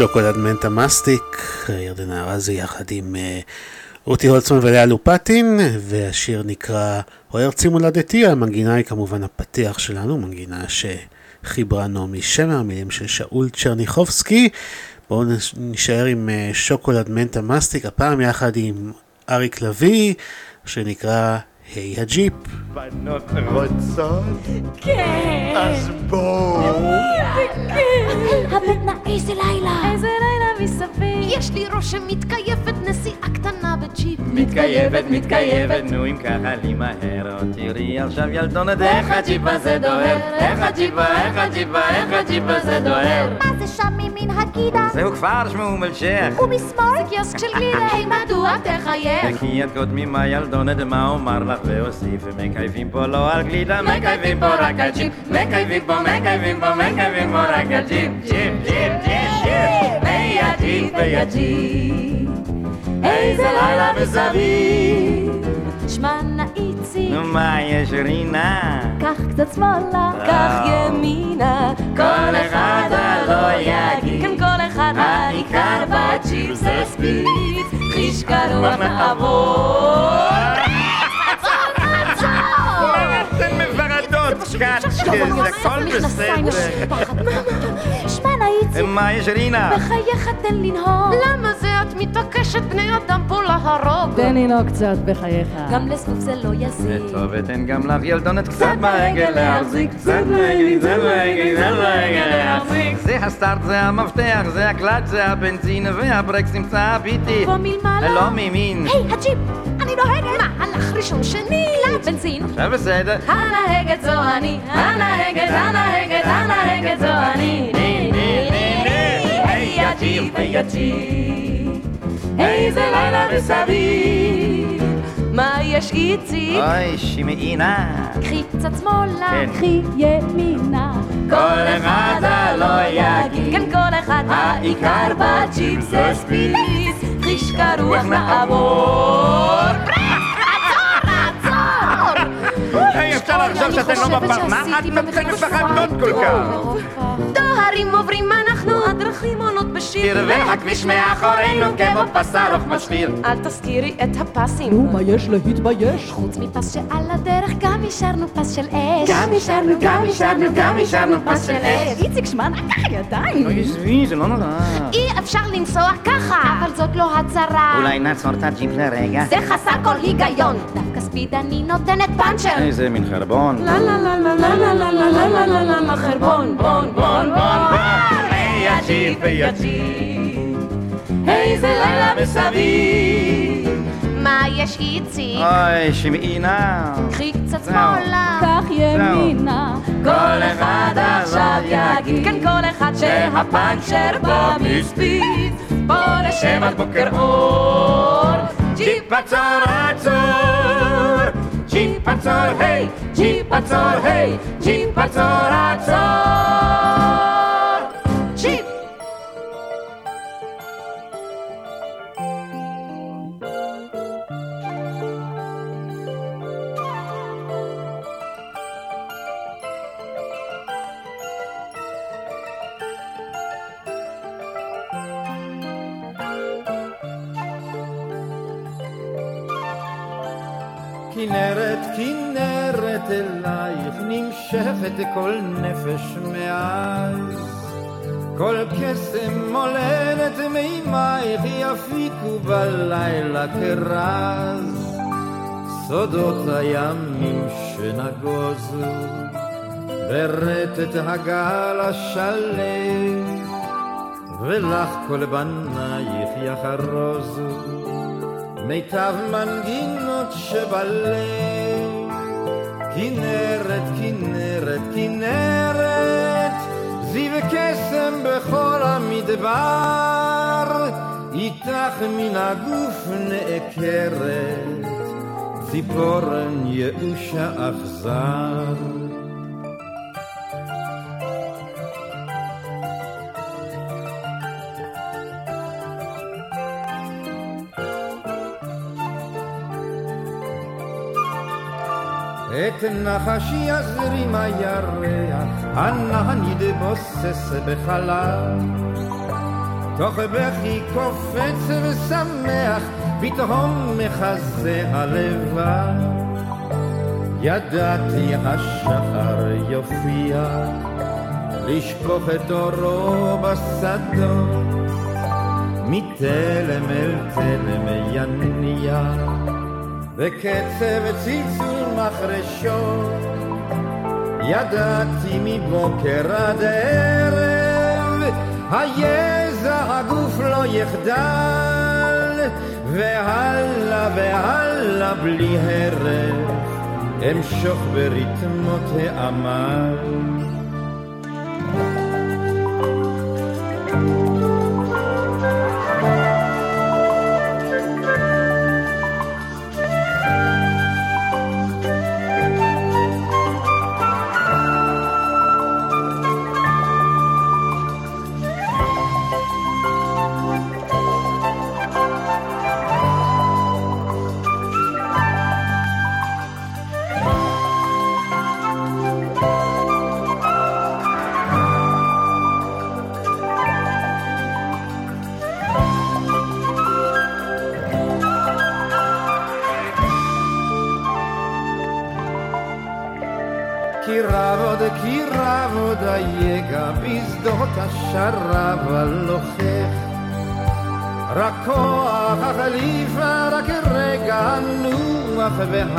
שוקולד מנטה מסטיק, ירדנה ארזי יחד עם אה, רותי הולצמן ולאה לופטין, והשיר נקרא "אוהר ארצי מולדתי", המנגינה היא כמובן הפתיח שלנו, מנגינה שחיברה נעמי שמר, מילים של שאול צ'רניחובסקי. בואו נש- נישאר עם אה, שוקולד מנטה מסטיק, הפעם יחד עם אריק לביא, שנקרא היי הג'יפ. בנות רוצות? כן. אז בואו. הבטנה איזה לילה. איזה לילה מסביב. יש לי ראש שמתקייפת נסיעה קטנה בג'יפ. מתקייבת, מתקייבת, נו אם ככה לי מהר, עוד תראי עכשיו ילדונת, איך הג'יפ הזה דוהר, איך הג'יפה, איך הג'יפה, איך הג'יפ הזה דוהר. הגידה? זהו כפר שמו אום אל-שייח, ומשמאל זה קיוסק של גלידה. היי מדוע תחייך? וכי את קודמי מה ילדונת, מה אומר לך ואוסיף, מקייבים פה לא על גלידה, מקייבים פה רק הג'יפ, מקייבים פה, מקייבים פה, מכייפים פה רק הג'יפ, ג'יפ, ג'יפ, ג'יפ, ג'יפ, היי הג'יפ, היי הג'יפ, איזה לילה מסביב. שמע נא איציק. נו מה יש רינה? קח קצת שמאלה, קח ימינה. כל אחד הלא יגיד. כן, כל אחד העיקר בג'יפ זה speed. חיש קרוח נעבור. זה הכל בסדר. שמע נאיצי. מה יש רינה? בחייך תן לנהוג. למה זה את מתעקשת בני אדם פה להרוג? תן לנהוג קצת בחייך. גם לזבוב זה לא יזיק. טוב, אתן גם לך ילדונת קצת ברגל להחזיק, קצת ברגל, קצת ברגל, קצת ברגל להחזיק. זה הסטארט, זה המפתח, זה הקלאץ', זה הבנזין, והברקס נמצא הביטי. ומלמעלה? לא מימין. היי, הג'יפ! אני נוהגת! מה, הלך ראשון שני? קלאץ', בנזין. עכשיו בסדר. הנהגת זו אני, הנהגת, הנהגת, הנהגת זו אני. ני, ני, איזה לילה מסביב. מה יש איציק? אוי, שמעינה. קחי קצת שמאלה, כן. קחי ימינה. כל אחד הלא יגיד, כן כל אחד העיקר בג'יפ זה ספיד. חיש קרוח נעבור. אפשר לחשוב שאתן לא בפר... מה אתן מפחדות כל כך? דוהרים עוברים אנחנו, הדרכים עונות בשיר. קרבי הכביש מאחורינו כמו פס ארוך משחיר. אל תזכירי את הפסים. נו, מה יש להתבייש? חוץ מפס שעל הדרך גם השארנו פס של אש. גם השארנו, גם השארנו, גם השארנו פס של אש. איציק, שמע, נקח ידיים. אוי, עזבי, זה לא נורא. אי אפשר לנסוע ככה, אבל זאת לא הצהרה. אולי נעצור את הג'יפ לרגע. זה חסר כל היגיון. דווקא ספיד אני נותנת פאנצ'ר. איזה מין חרבון. לה לה לה לה לה לה לה לה לה לה לה לה לה חרבון בון בון בון היי היי הג'יפ. איזה לילה מסביב מה יש איציק? אוי, שמעינה. קחי קצת. שמאלה קח ימינה. כל אחד עכשיו יגיד כן כל אחד שהפאנצ'ר בא מ speed בוא נשב עד בוקר אור ג'יפ עצור, עצור. ג'יפ עצור, היי. ג'יפ עצור, היי. ג'יפ עצור, עצור. נמשכת כל נפש מאז. כל קסם מולדת מימייך יפיקו בלילה כרז. סודות הימים שנגוזו ברטט הגל השלם ולך כל בנייך יחרוזו. מיטב מנגינות שבלב כנרת, כנרת, כנרת זיו קסם בכל המדבר איתך מן הגוף נעקרת, ציפורן ייאוש האכזר. את נחש יזרים הירח, הנהן יתבוסס בחלל. תוך בכי קופץ ושמח, פתאום מחזה הלבד. ידעתי השחר יופיע, לשפוך את אורו בשדות, מתלם אל תלם יניע, בקצב צלצול מחרשות. ידעתי מבוקר עד ערב, היזע הגוף לא יחדל, והלאה והלאה בלי הרף, אמשוך בריתמות העמל.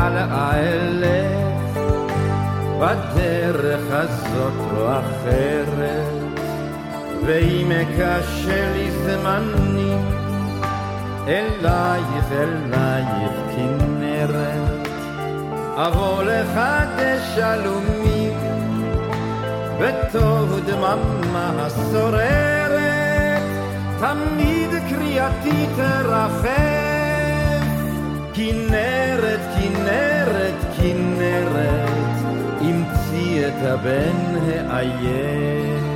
והלאה אלך בדרך הזאת לא אחרת. ואם קשה לי זמני אלייך אלייך כנרת. אבוא לחדש שלומים בתוך דממה השוררת. תמיד קריאתי תרחב כנרת, כנרת, כנרת המציא את הבן העייף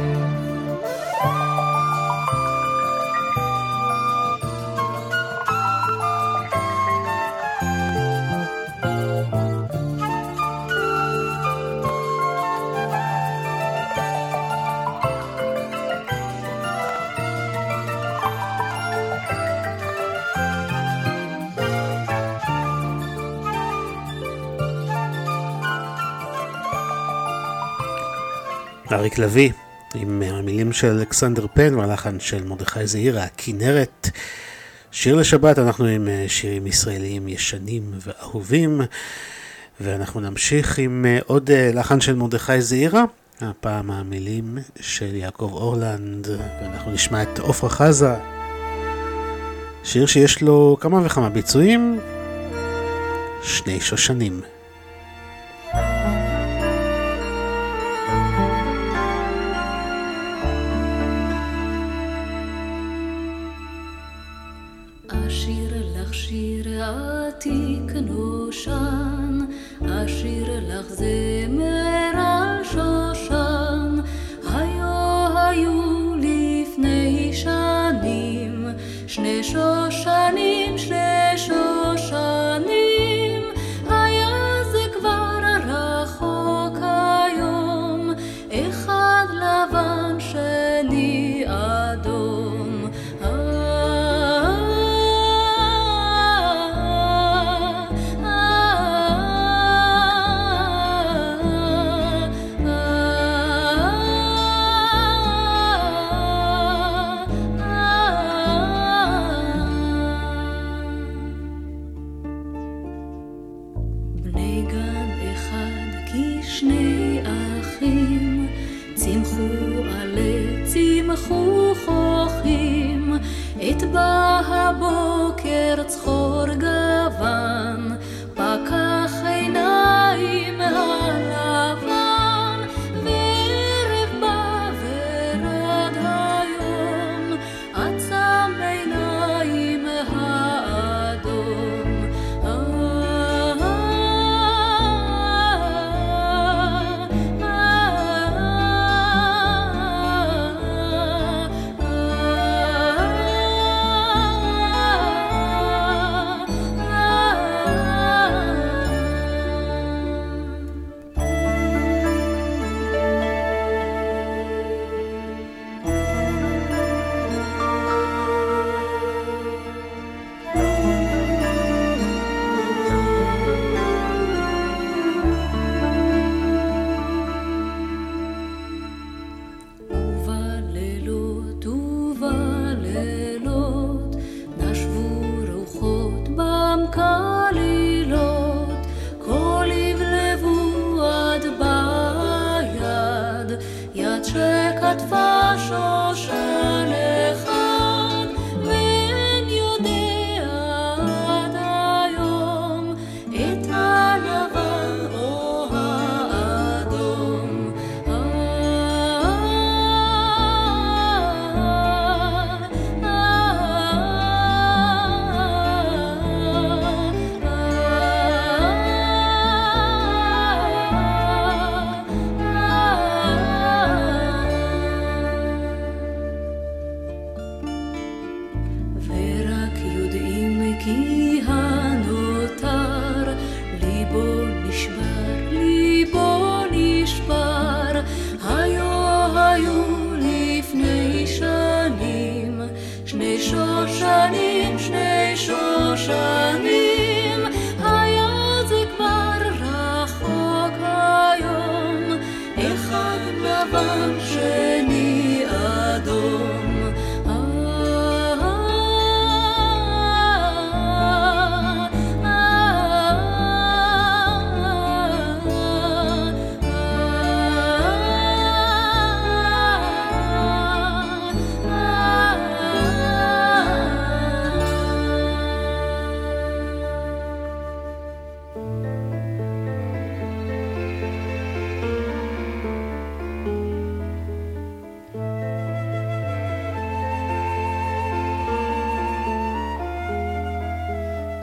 אריק לביא, עם המילים של אלכסנדר פן והלחן של מרדכי זעירה, הכנרת. שיר לשבת, אנחנו עם אה, שירים ישראליים ישנים ואהובים, ואנחנו נמשיך עם אה, עוד אה, לחן של מרדכי זעירה, הפעם המילים של יעקב אורלנד, ואנחנו נשמע את עפרה חזה, שיר שיש לו כמה וכמה ביצועים, שני שושנים. אשיר לך שיר עתיק נושן, אשיר לך זמר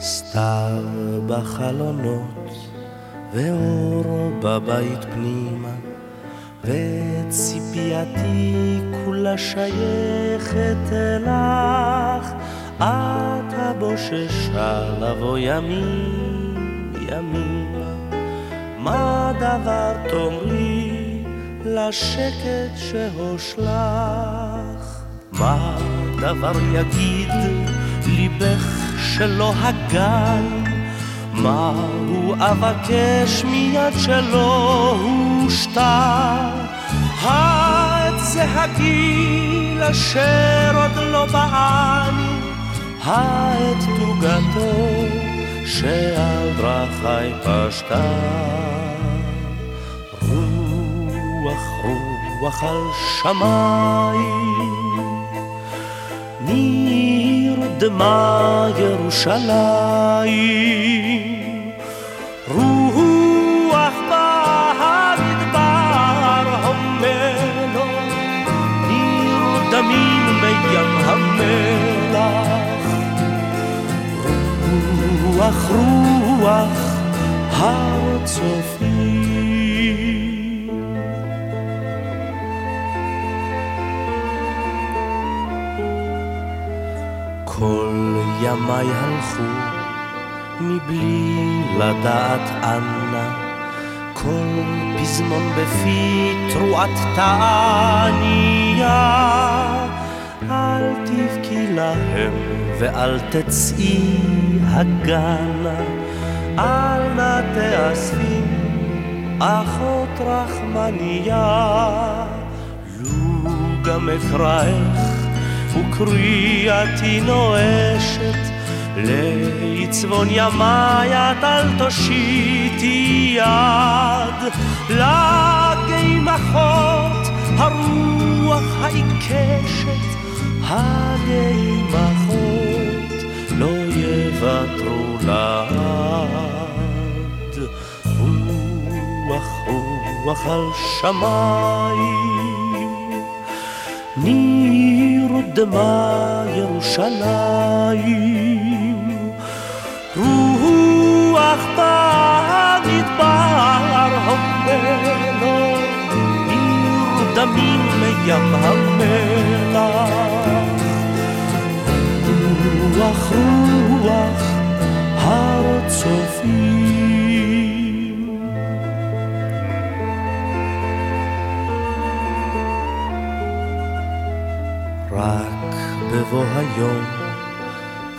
סתיו בחלונות, ואור בבית פנימה, וציפייתי כולה שייכת אלך, את הבוששה לבוא ימים, ימימה. מה דבר תאמרי לשקט שהושלך? מה דבר יגיד ליבך שלא הגן? מה הוא אבקש מיד שלא הושתה? העץ זה הגיל אשר עוד לא בעני, העט תוגתו שעל דרכי פשטה. רוח רוח על שמיים נרדמה ירושלים, רוח במדבר המלו, נרדמים מים המלח, רוח רוח הר צופים. כל ימיי הלכו מבלי לדעת אנה, כל פזמון בפי תרועת תעניה. אל תבכי להם ואל תצאי הגנה, אל נא תאספי אחות רחמניה. לו גם אקראך וקריאתי נואשת לעצבון ימי את אל תושיטי יד. לגימחות הרוח העיקשת הגימחות לא יוותרו לעד. רוח רוח על שמיים נרדמה ירושלים, רוח במדבר המלו, נרדמים מים המלח. רוח רוח הר צופים רק בבוא היום,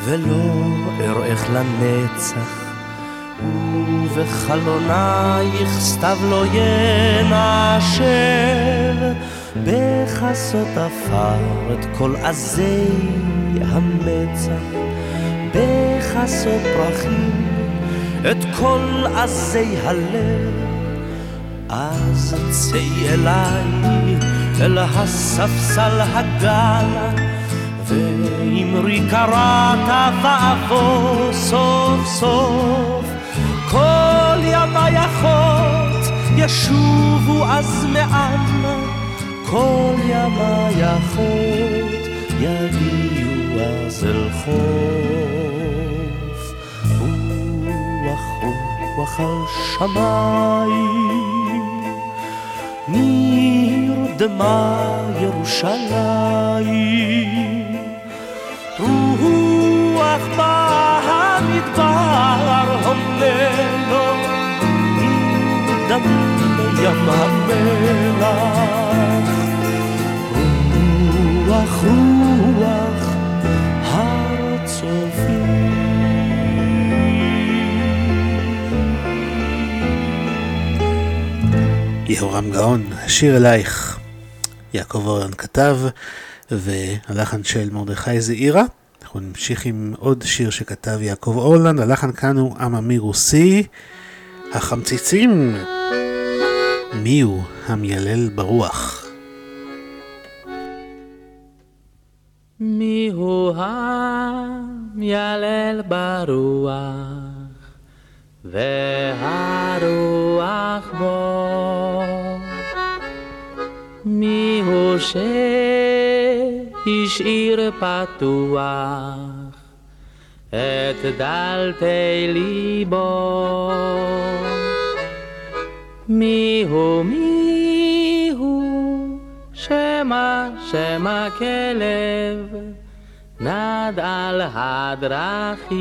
ולא אראך לנצח, ובחלונייך סתיו לא ינשר, בחסות עפר את כל עזי המצח, בחסות פרחים את כל עזי הלב, אז צאי אליי אל הספסל הגל, ואמרי קראת ואבוא סוף סוף, כל ימי אחות ישובו אז מעם, כל ימי אחות יגיעו אז אל חוף. רוח רוח על שמיים, נרדמה ירושלים. רוח במדבר המלו, דם ים המלח. רוח רוח הר צופים. יהורם גאון, השיר אלייך. יעקב אורן כתב, והלחן של מרדכי זעירה. אנחנו נמשיך עם עוד שיר שכתב יעקב אורלנד, הלחן כאן הוא עממי רוסי, החמציצים. מי הוא המיילל ברוח? מי הוא המיילל ברוח, והרוח בו? מי הוא שהשאיר פתוח את דלתי ליבו? מי הוא, מי הוא, שמא, שמא כלב נד על הדרכים.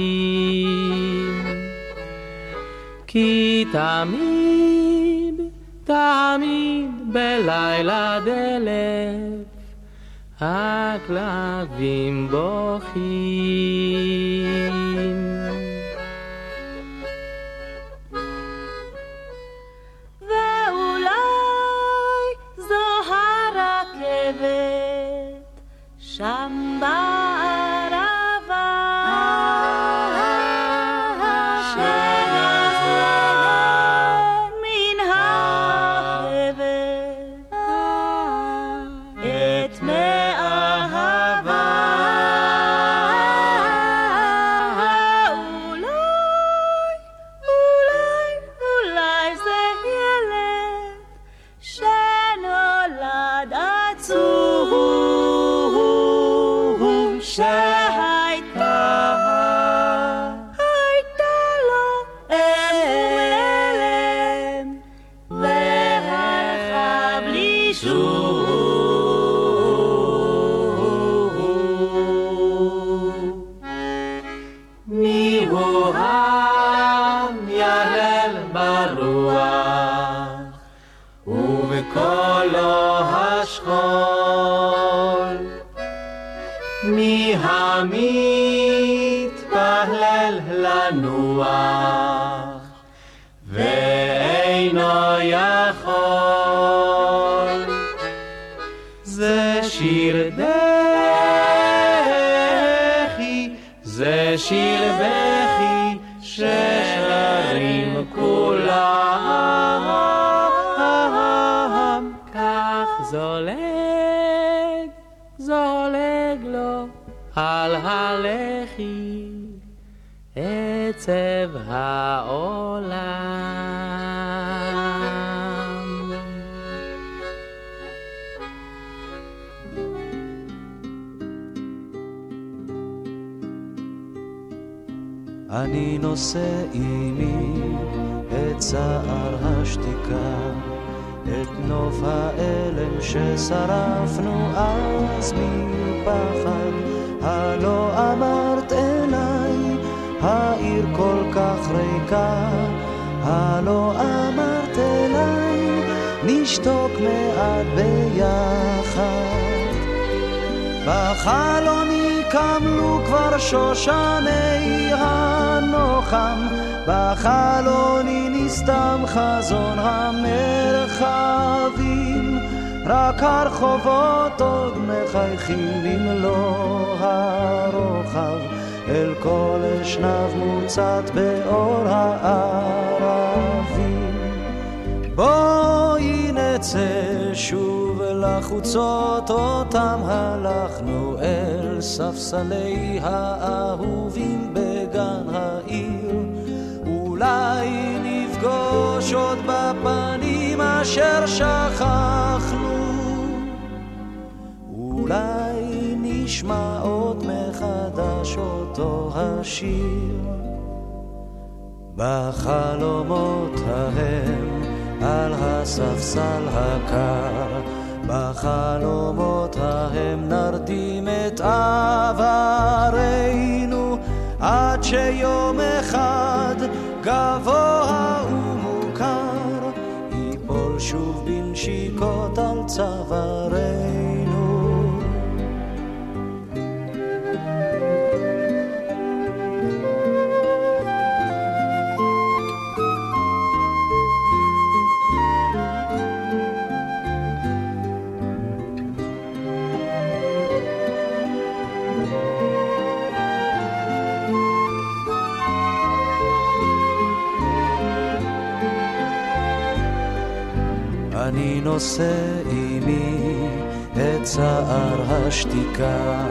כי תמיד, תמיד בלילה דלת הכלבים בוכים. ואולי זו הרכבת שם בערבה זה שיר בכי ששרים כולם. כך זולג זולג לו על הלחי עצב העולם אני נושא עימי את צער השתיקה, את נוף האלם ששרפנו אז מפחד. הלא אמרת אליי, העיר כל כך ריקה, הלא אמרת אליי, נשתוק מעט ביחד. בחלוני קמלו כבר שושני הנוחם, בחלוני נסתם חזון המרחבים, רק הרחובות עוד מחייכים במלוא הרוחב, אל כל אשנב מוצת באור הערבים. בואי נצא שוב לחוצות אותם הלכנו אל ספסלי האהובים בגן העיר. אולי נפגוש עוד בפנים אשר שכחנו. אולי נשמע עוד מחדש אותו השיר. בחלומות ההם על הספסל הקר, בחלומות ההם נרדים את עברנו, עד שיום אחד גבוה ומוכר, ייפול שוב בנשיקות על צווארנו. נושא עימי את צער השתיקה,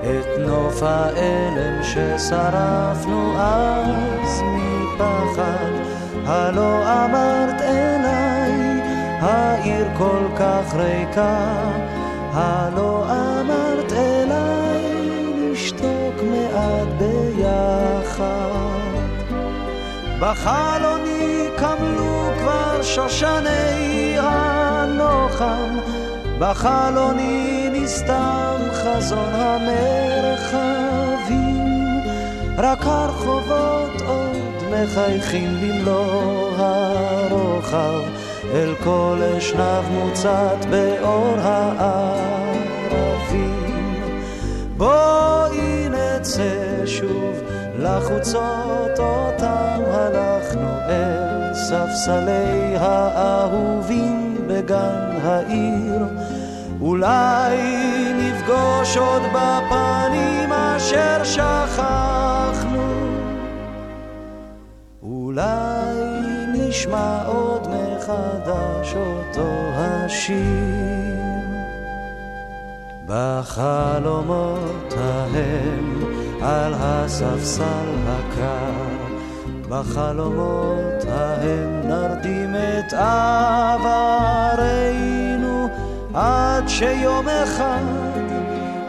את נוף האלם ששרפנו אז מפחד. הלא אמרת אליי, העיר כל כך ריקה, הלא אמרת אליי, נשתוק מעט ביחד. בחלוני קמלו כבר שושני הנוחם, בחלוני נסתם חזון המרחבים, רק הרחובות עוד מחייכים במלוא הרוחב, אל כל אשנב מוצת באור הערבים. בואי נצא שוב לחוצות אותם הלכנו אל ספסלי האהובים בגן העיר. אולי נפגוש עוד בפנים אשר שכחנו. אולי נשמע עוד מחדש אותו השיר. בחלומות ההם על הספסל הקר, בחלומות ההם נרדים את עברנו, עד שיום אחד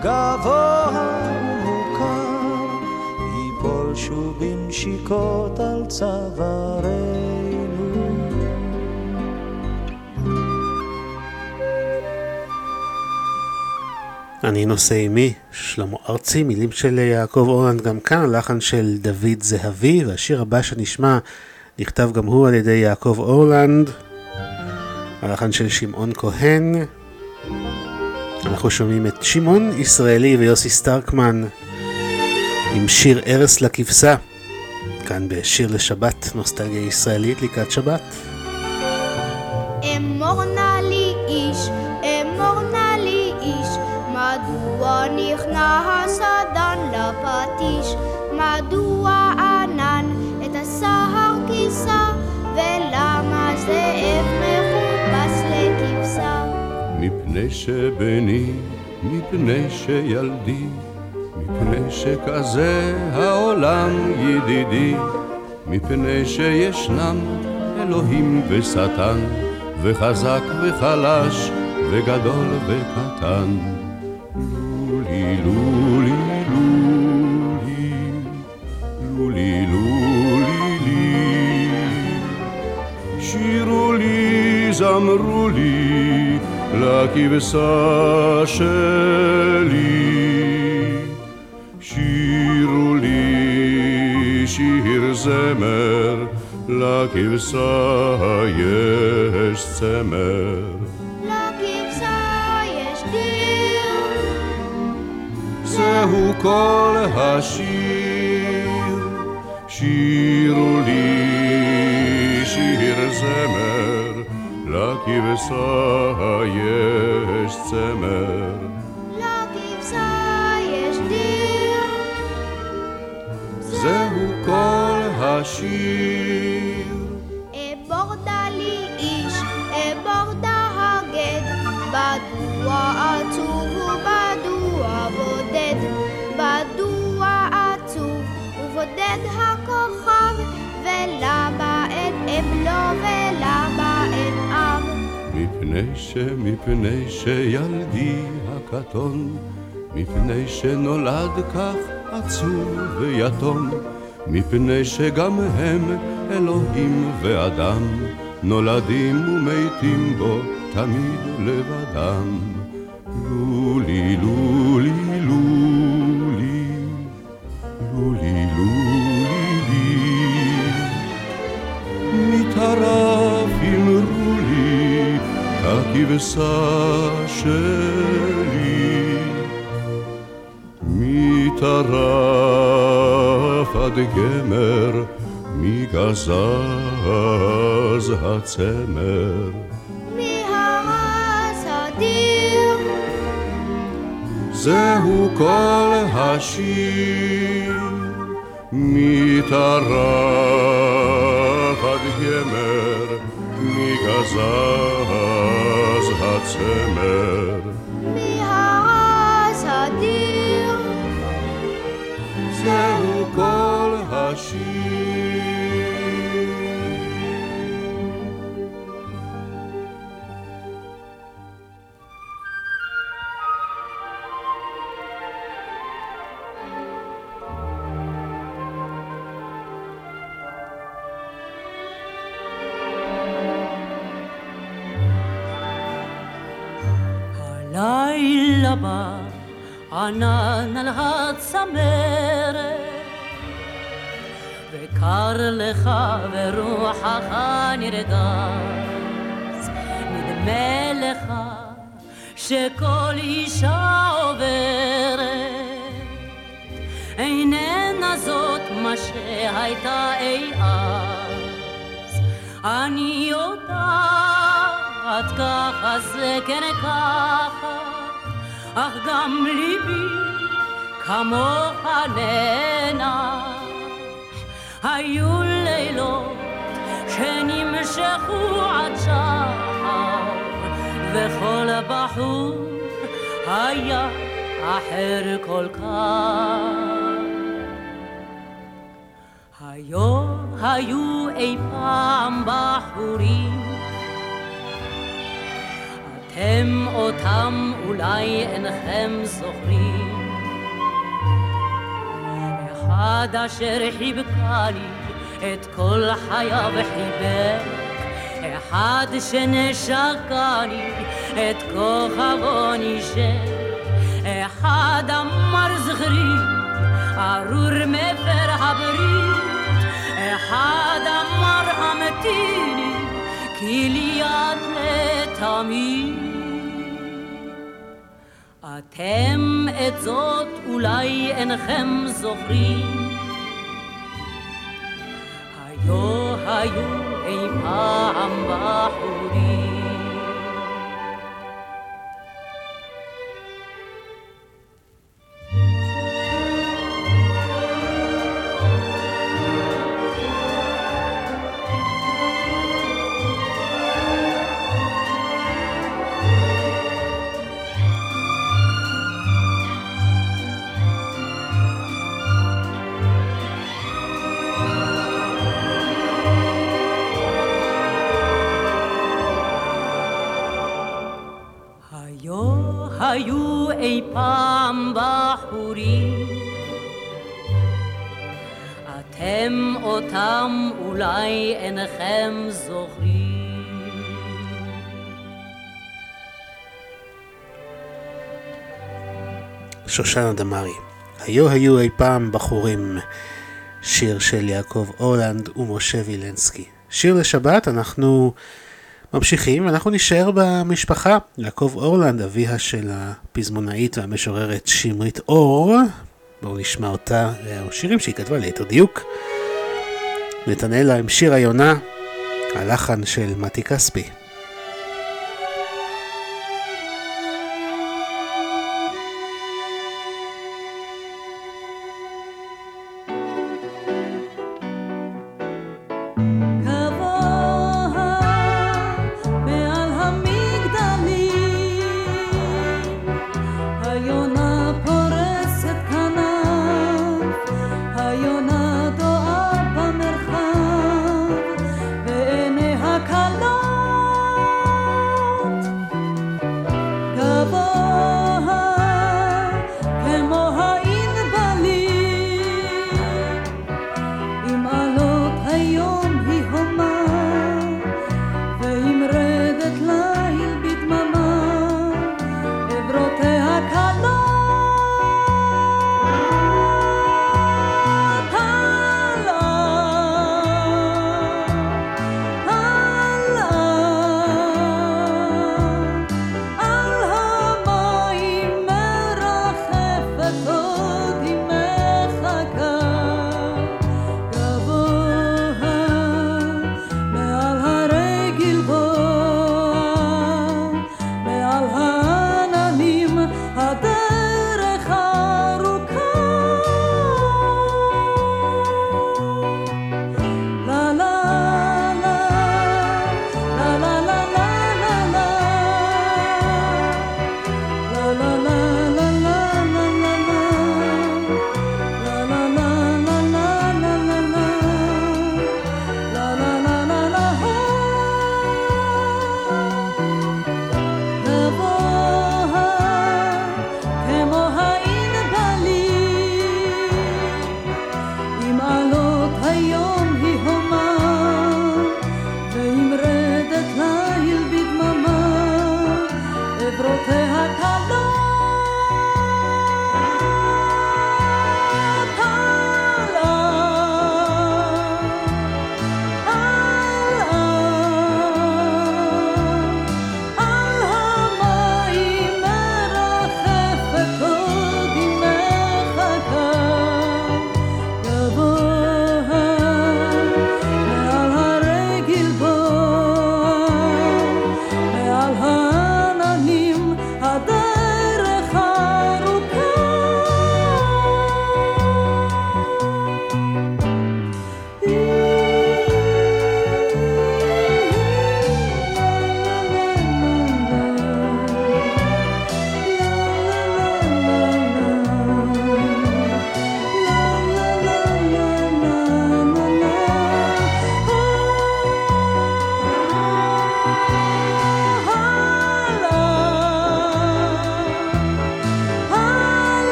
גבוה ומוכר, ייפול שוב בנשיקות על צווארנו. אני נושא עימי, שלמה ארצי, מילים של יעקב אורלנד גם כאן, לחן של דוד זהבי, והשיר הבא שנשמע נכתב גם הוא על ידי יעקב אורלנד, הלחן של שמעון כהן. אנחנו שומעים את שמעון ישראלי ויוסי סטרקמן עם שיר ארס לכבשה, כאן בשיר לשבת, נוסטלגיה ישראלית לקראת שבת. אמור מדוע נכנס אדן לפטיש? מדוע ענן את הסהר כיסה? ולמה זאב מחופש לכבשה? מפני שבני, מפני שילדי, מפני שכזה העולם ידידי, מפני שישנם אלוהים ושטן, וחזק וחלש, וגדול וקטן. זמרו לי, לכבשה שלי. שירו לי שיר זמר, לכבשה יש צמר. זהו כל השיר, שירו לי שיר זמר, לכבשה יש צמר. לכבשה יש דיר, זהו כל השיר. ובודד הכוכב? ולמה אין אם לו ולמה אין אב? מפני ש... מפני שילדי הקטון, מפני שנולד כך עצוב ויתום, מפני שגם הם אלוהים ואדם, נולדים ומתים בו תמיד לבדם. לולי, לולי, מטרף אמרו לי, הכבשה שלי. מטרף עד גמר, מגזז הצמר. מהרס הדיר זהו כל השיר, מטרף פאַד גיימר מי גזאַז האט מי האז האט דיר קול האשיר הלילה בא ענן על הצמרת. וקר לך ורוחך נרגש נדמה לך שכל אישה עוברת. איננה זאת מה שהייתה אי אז. אני יודעת ככה זה כן ככה אך גם ליבי כמוך נאנח היו לילות שנמשכו עד שחר וכל בחור היה אחר כל כך. היו היו אי פעם בחורים אתם אותם אולי אינכם זוכרים. אחד אשר חיבקני את כל חייו חיבק אחד שנשקני את כוכבו נשק אחד אמר זכרי ארור מפר הברית אחד אמר המתיני כי לי את לתמיד אתם את זאת אולי אינכם זוכרים. היו היו אי פעם בחורים אינכם זוכרים שושנה דמארי. היו היו אי פעם בחורים, שיר של יעקב הולנד ומשה וילנסקי. שיר לשבת, אנחנו ממשיכים, ואנחנו נשאר במשפחה. יעקב אורלנד, אביה של הפזמונאית והמשוררת שמרית אור. בואו נשמע אותה, או שירים שהיא כתבה ליתר דיוק. נתנאלה עם שיר היונה, הלחן של מתי כספי.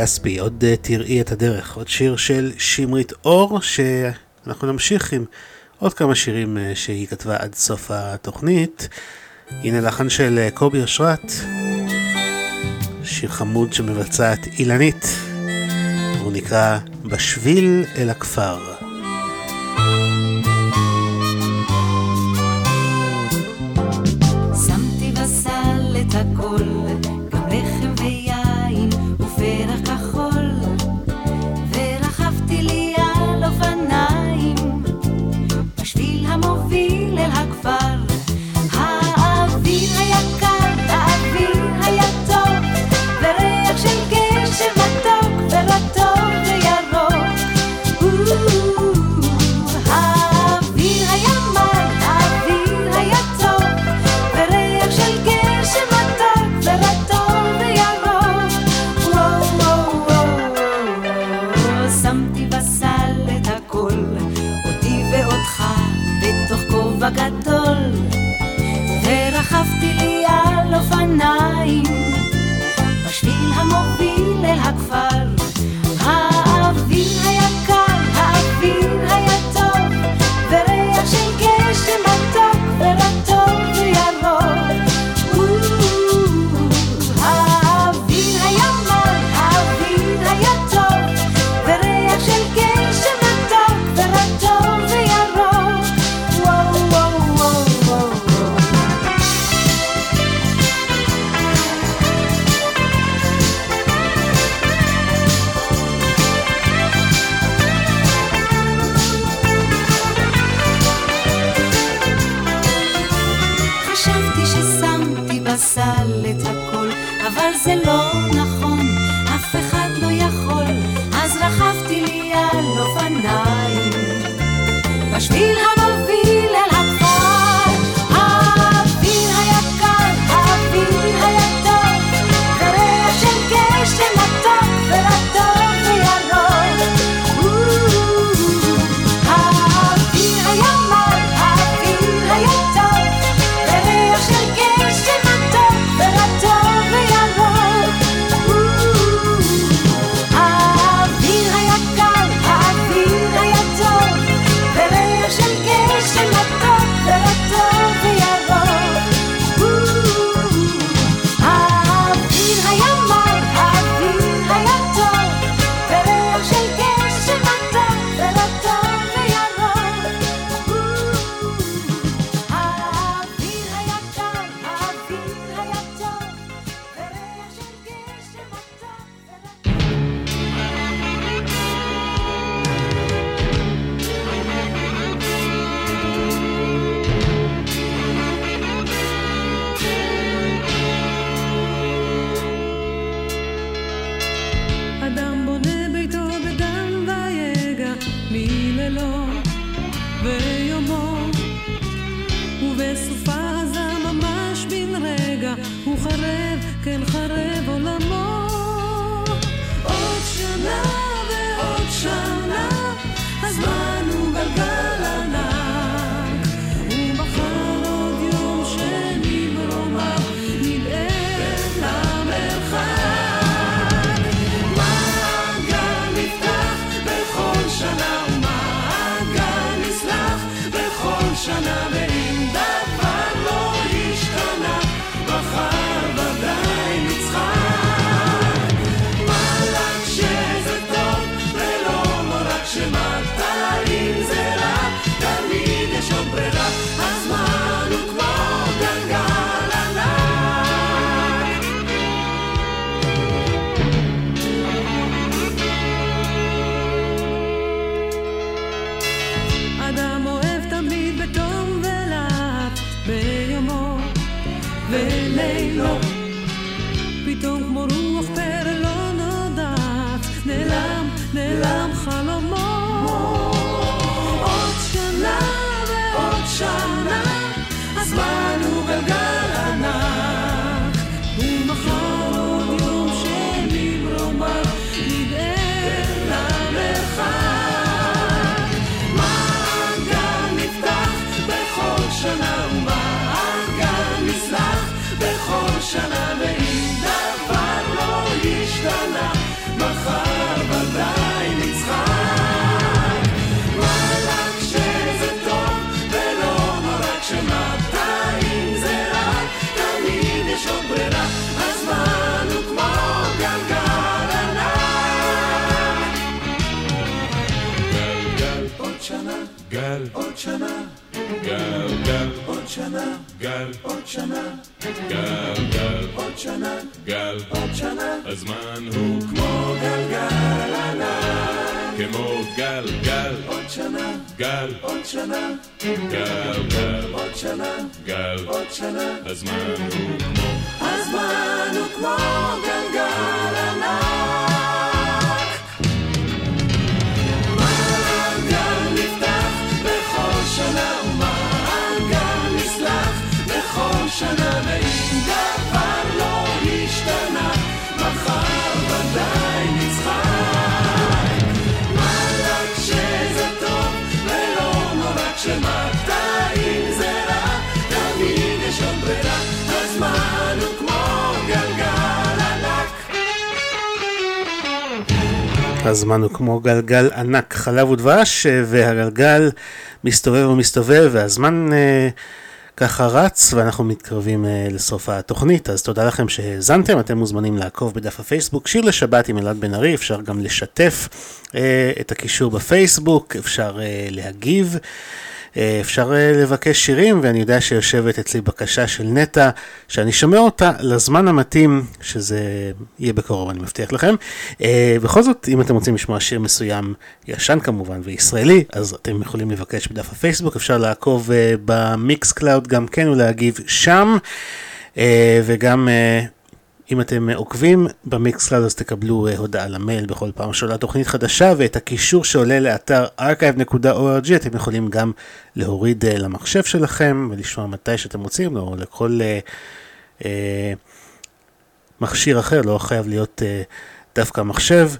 כספי, עוד אה, תראי את הדרך, עוד שיר של שמרית אור, שאנחנו נמשיך עם עוד כמה שירים אה, שהיא כתבה עד סוף התוכנית. הנה לחן של אה, קובי אשרת, שיר חמוד שמבצעת אילנית, הוא נקרא בשביל אל הכפר. בסופה זה ממש בן רגע, הוא חרב, כן חרב. גל, עוד שנה גל, עוד שנה. גל, גל, עוד שנה גל, עוד שנה. הזמן הוא כמו גלגל ענק. כמו גל, גל, עוד שנה גל, עוד שנה. גל, גל, עוד שנה גל, עוד שנה. הזמן הוא כמו הזמן הוא כמו גלגל ענק הזמן הוא כמו גלגל ענק, חלב ודבש, והגלגל מסתובב ומסתובב, והזמן אה, ככה רץ, ואנחנו מתקרבים אה, לסוף התוכנית, אז תודה לכם שהאזנתם, אתם מוזמנים לעקוב בדף הפייסבוק, שיר לשבת עם אלעד בן ארי, אפשר גם לשתף אה, את הקישור בפייסבוק, אפשר אה, להגיב. אה, אפשר אה, לבקש שירים, ואני יודע שיושבת אצלי בקשה של נטע, שאני שומע אותה לזמן המתאים, שזה יהיה בקרוב, אני מבטיח לכם. אה, בכל זאת, אם אתם רוצים לשמוע שיר מסוים, ישן כמובן, וישראלי, אז אתם יכולים לבקש בדף הפייסבוק, אפשר לעקוב אה, ב-Mixcloud גם כן ולהגיב שם, אה, וגם... אה, אם אתם עוקבים ב-Mixcloud אז תקבלו אה, הודעה למייל בכל פעם שעולה תוכנית חדשה ואת הקישור שעולה לאתר archive.org אתם יכולים גם להוריד אה, למחשב שלכם ולשמוע מתי שאתם רוצים או לכל אה, אה, מכשיר אחר, לא חייב להיות uh, דווקא מחשב.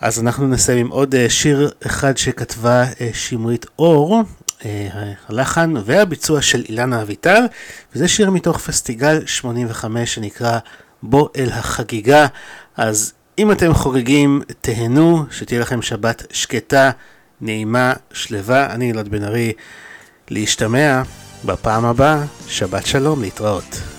אז אנחנו נסיים עם עוד uh, שיר אחד שכתבה uh, שמרית אור. Uh, הלחן והביצוע של אילנה אביטל, וזה שיר מתוך פסטיגל 85 שנקרא בוא אל החגיגה. אז אם אתם חוגגים, תהנו, שתהיה לכם שבת שקטה, נעימה, שלווה. אני אלעד בן ארי, להשתמע בפעם הבאה. שבת שלום, להתראות.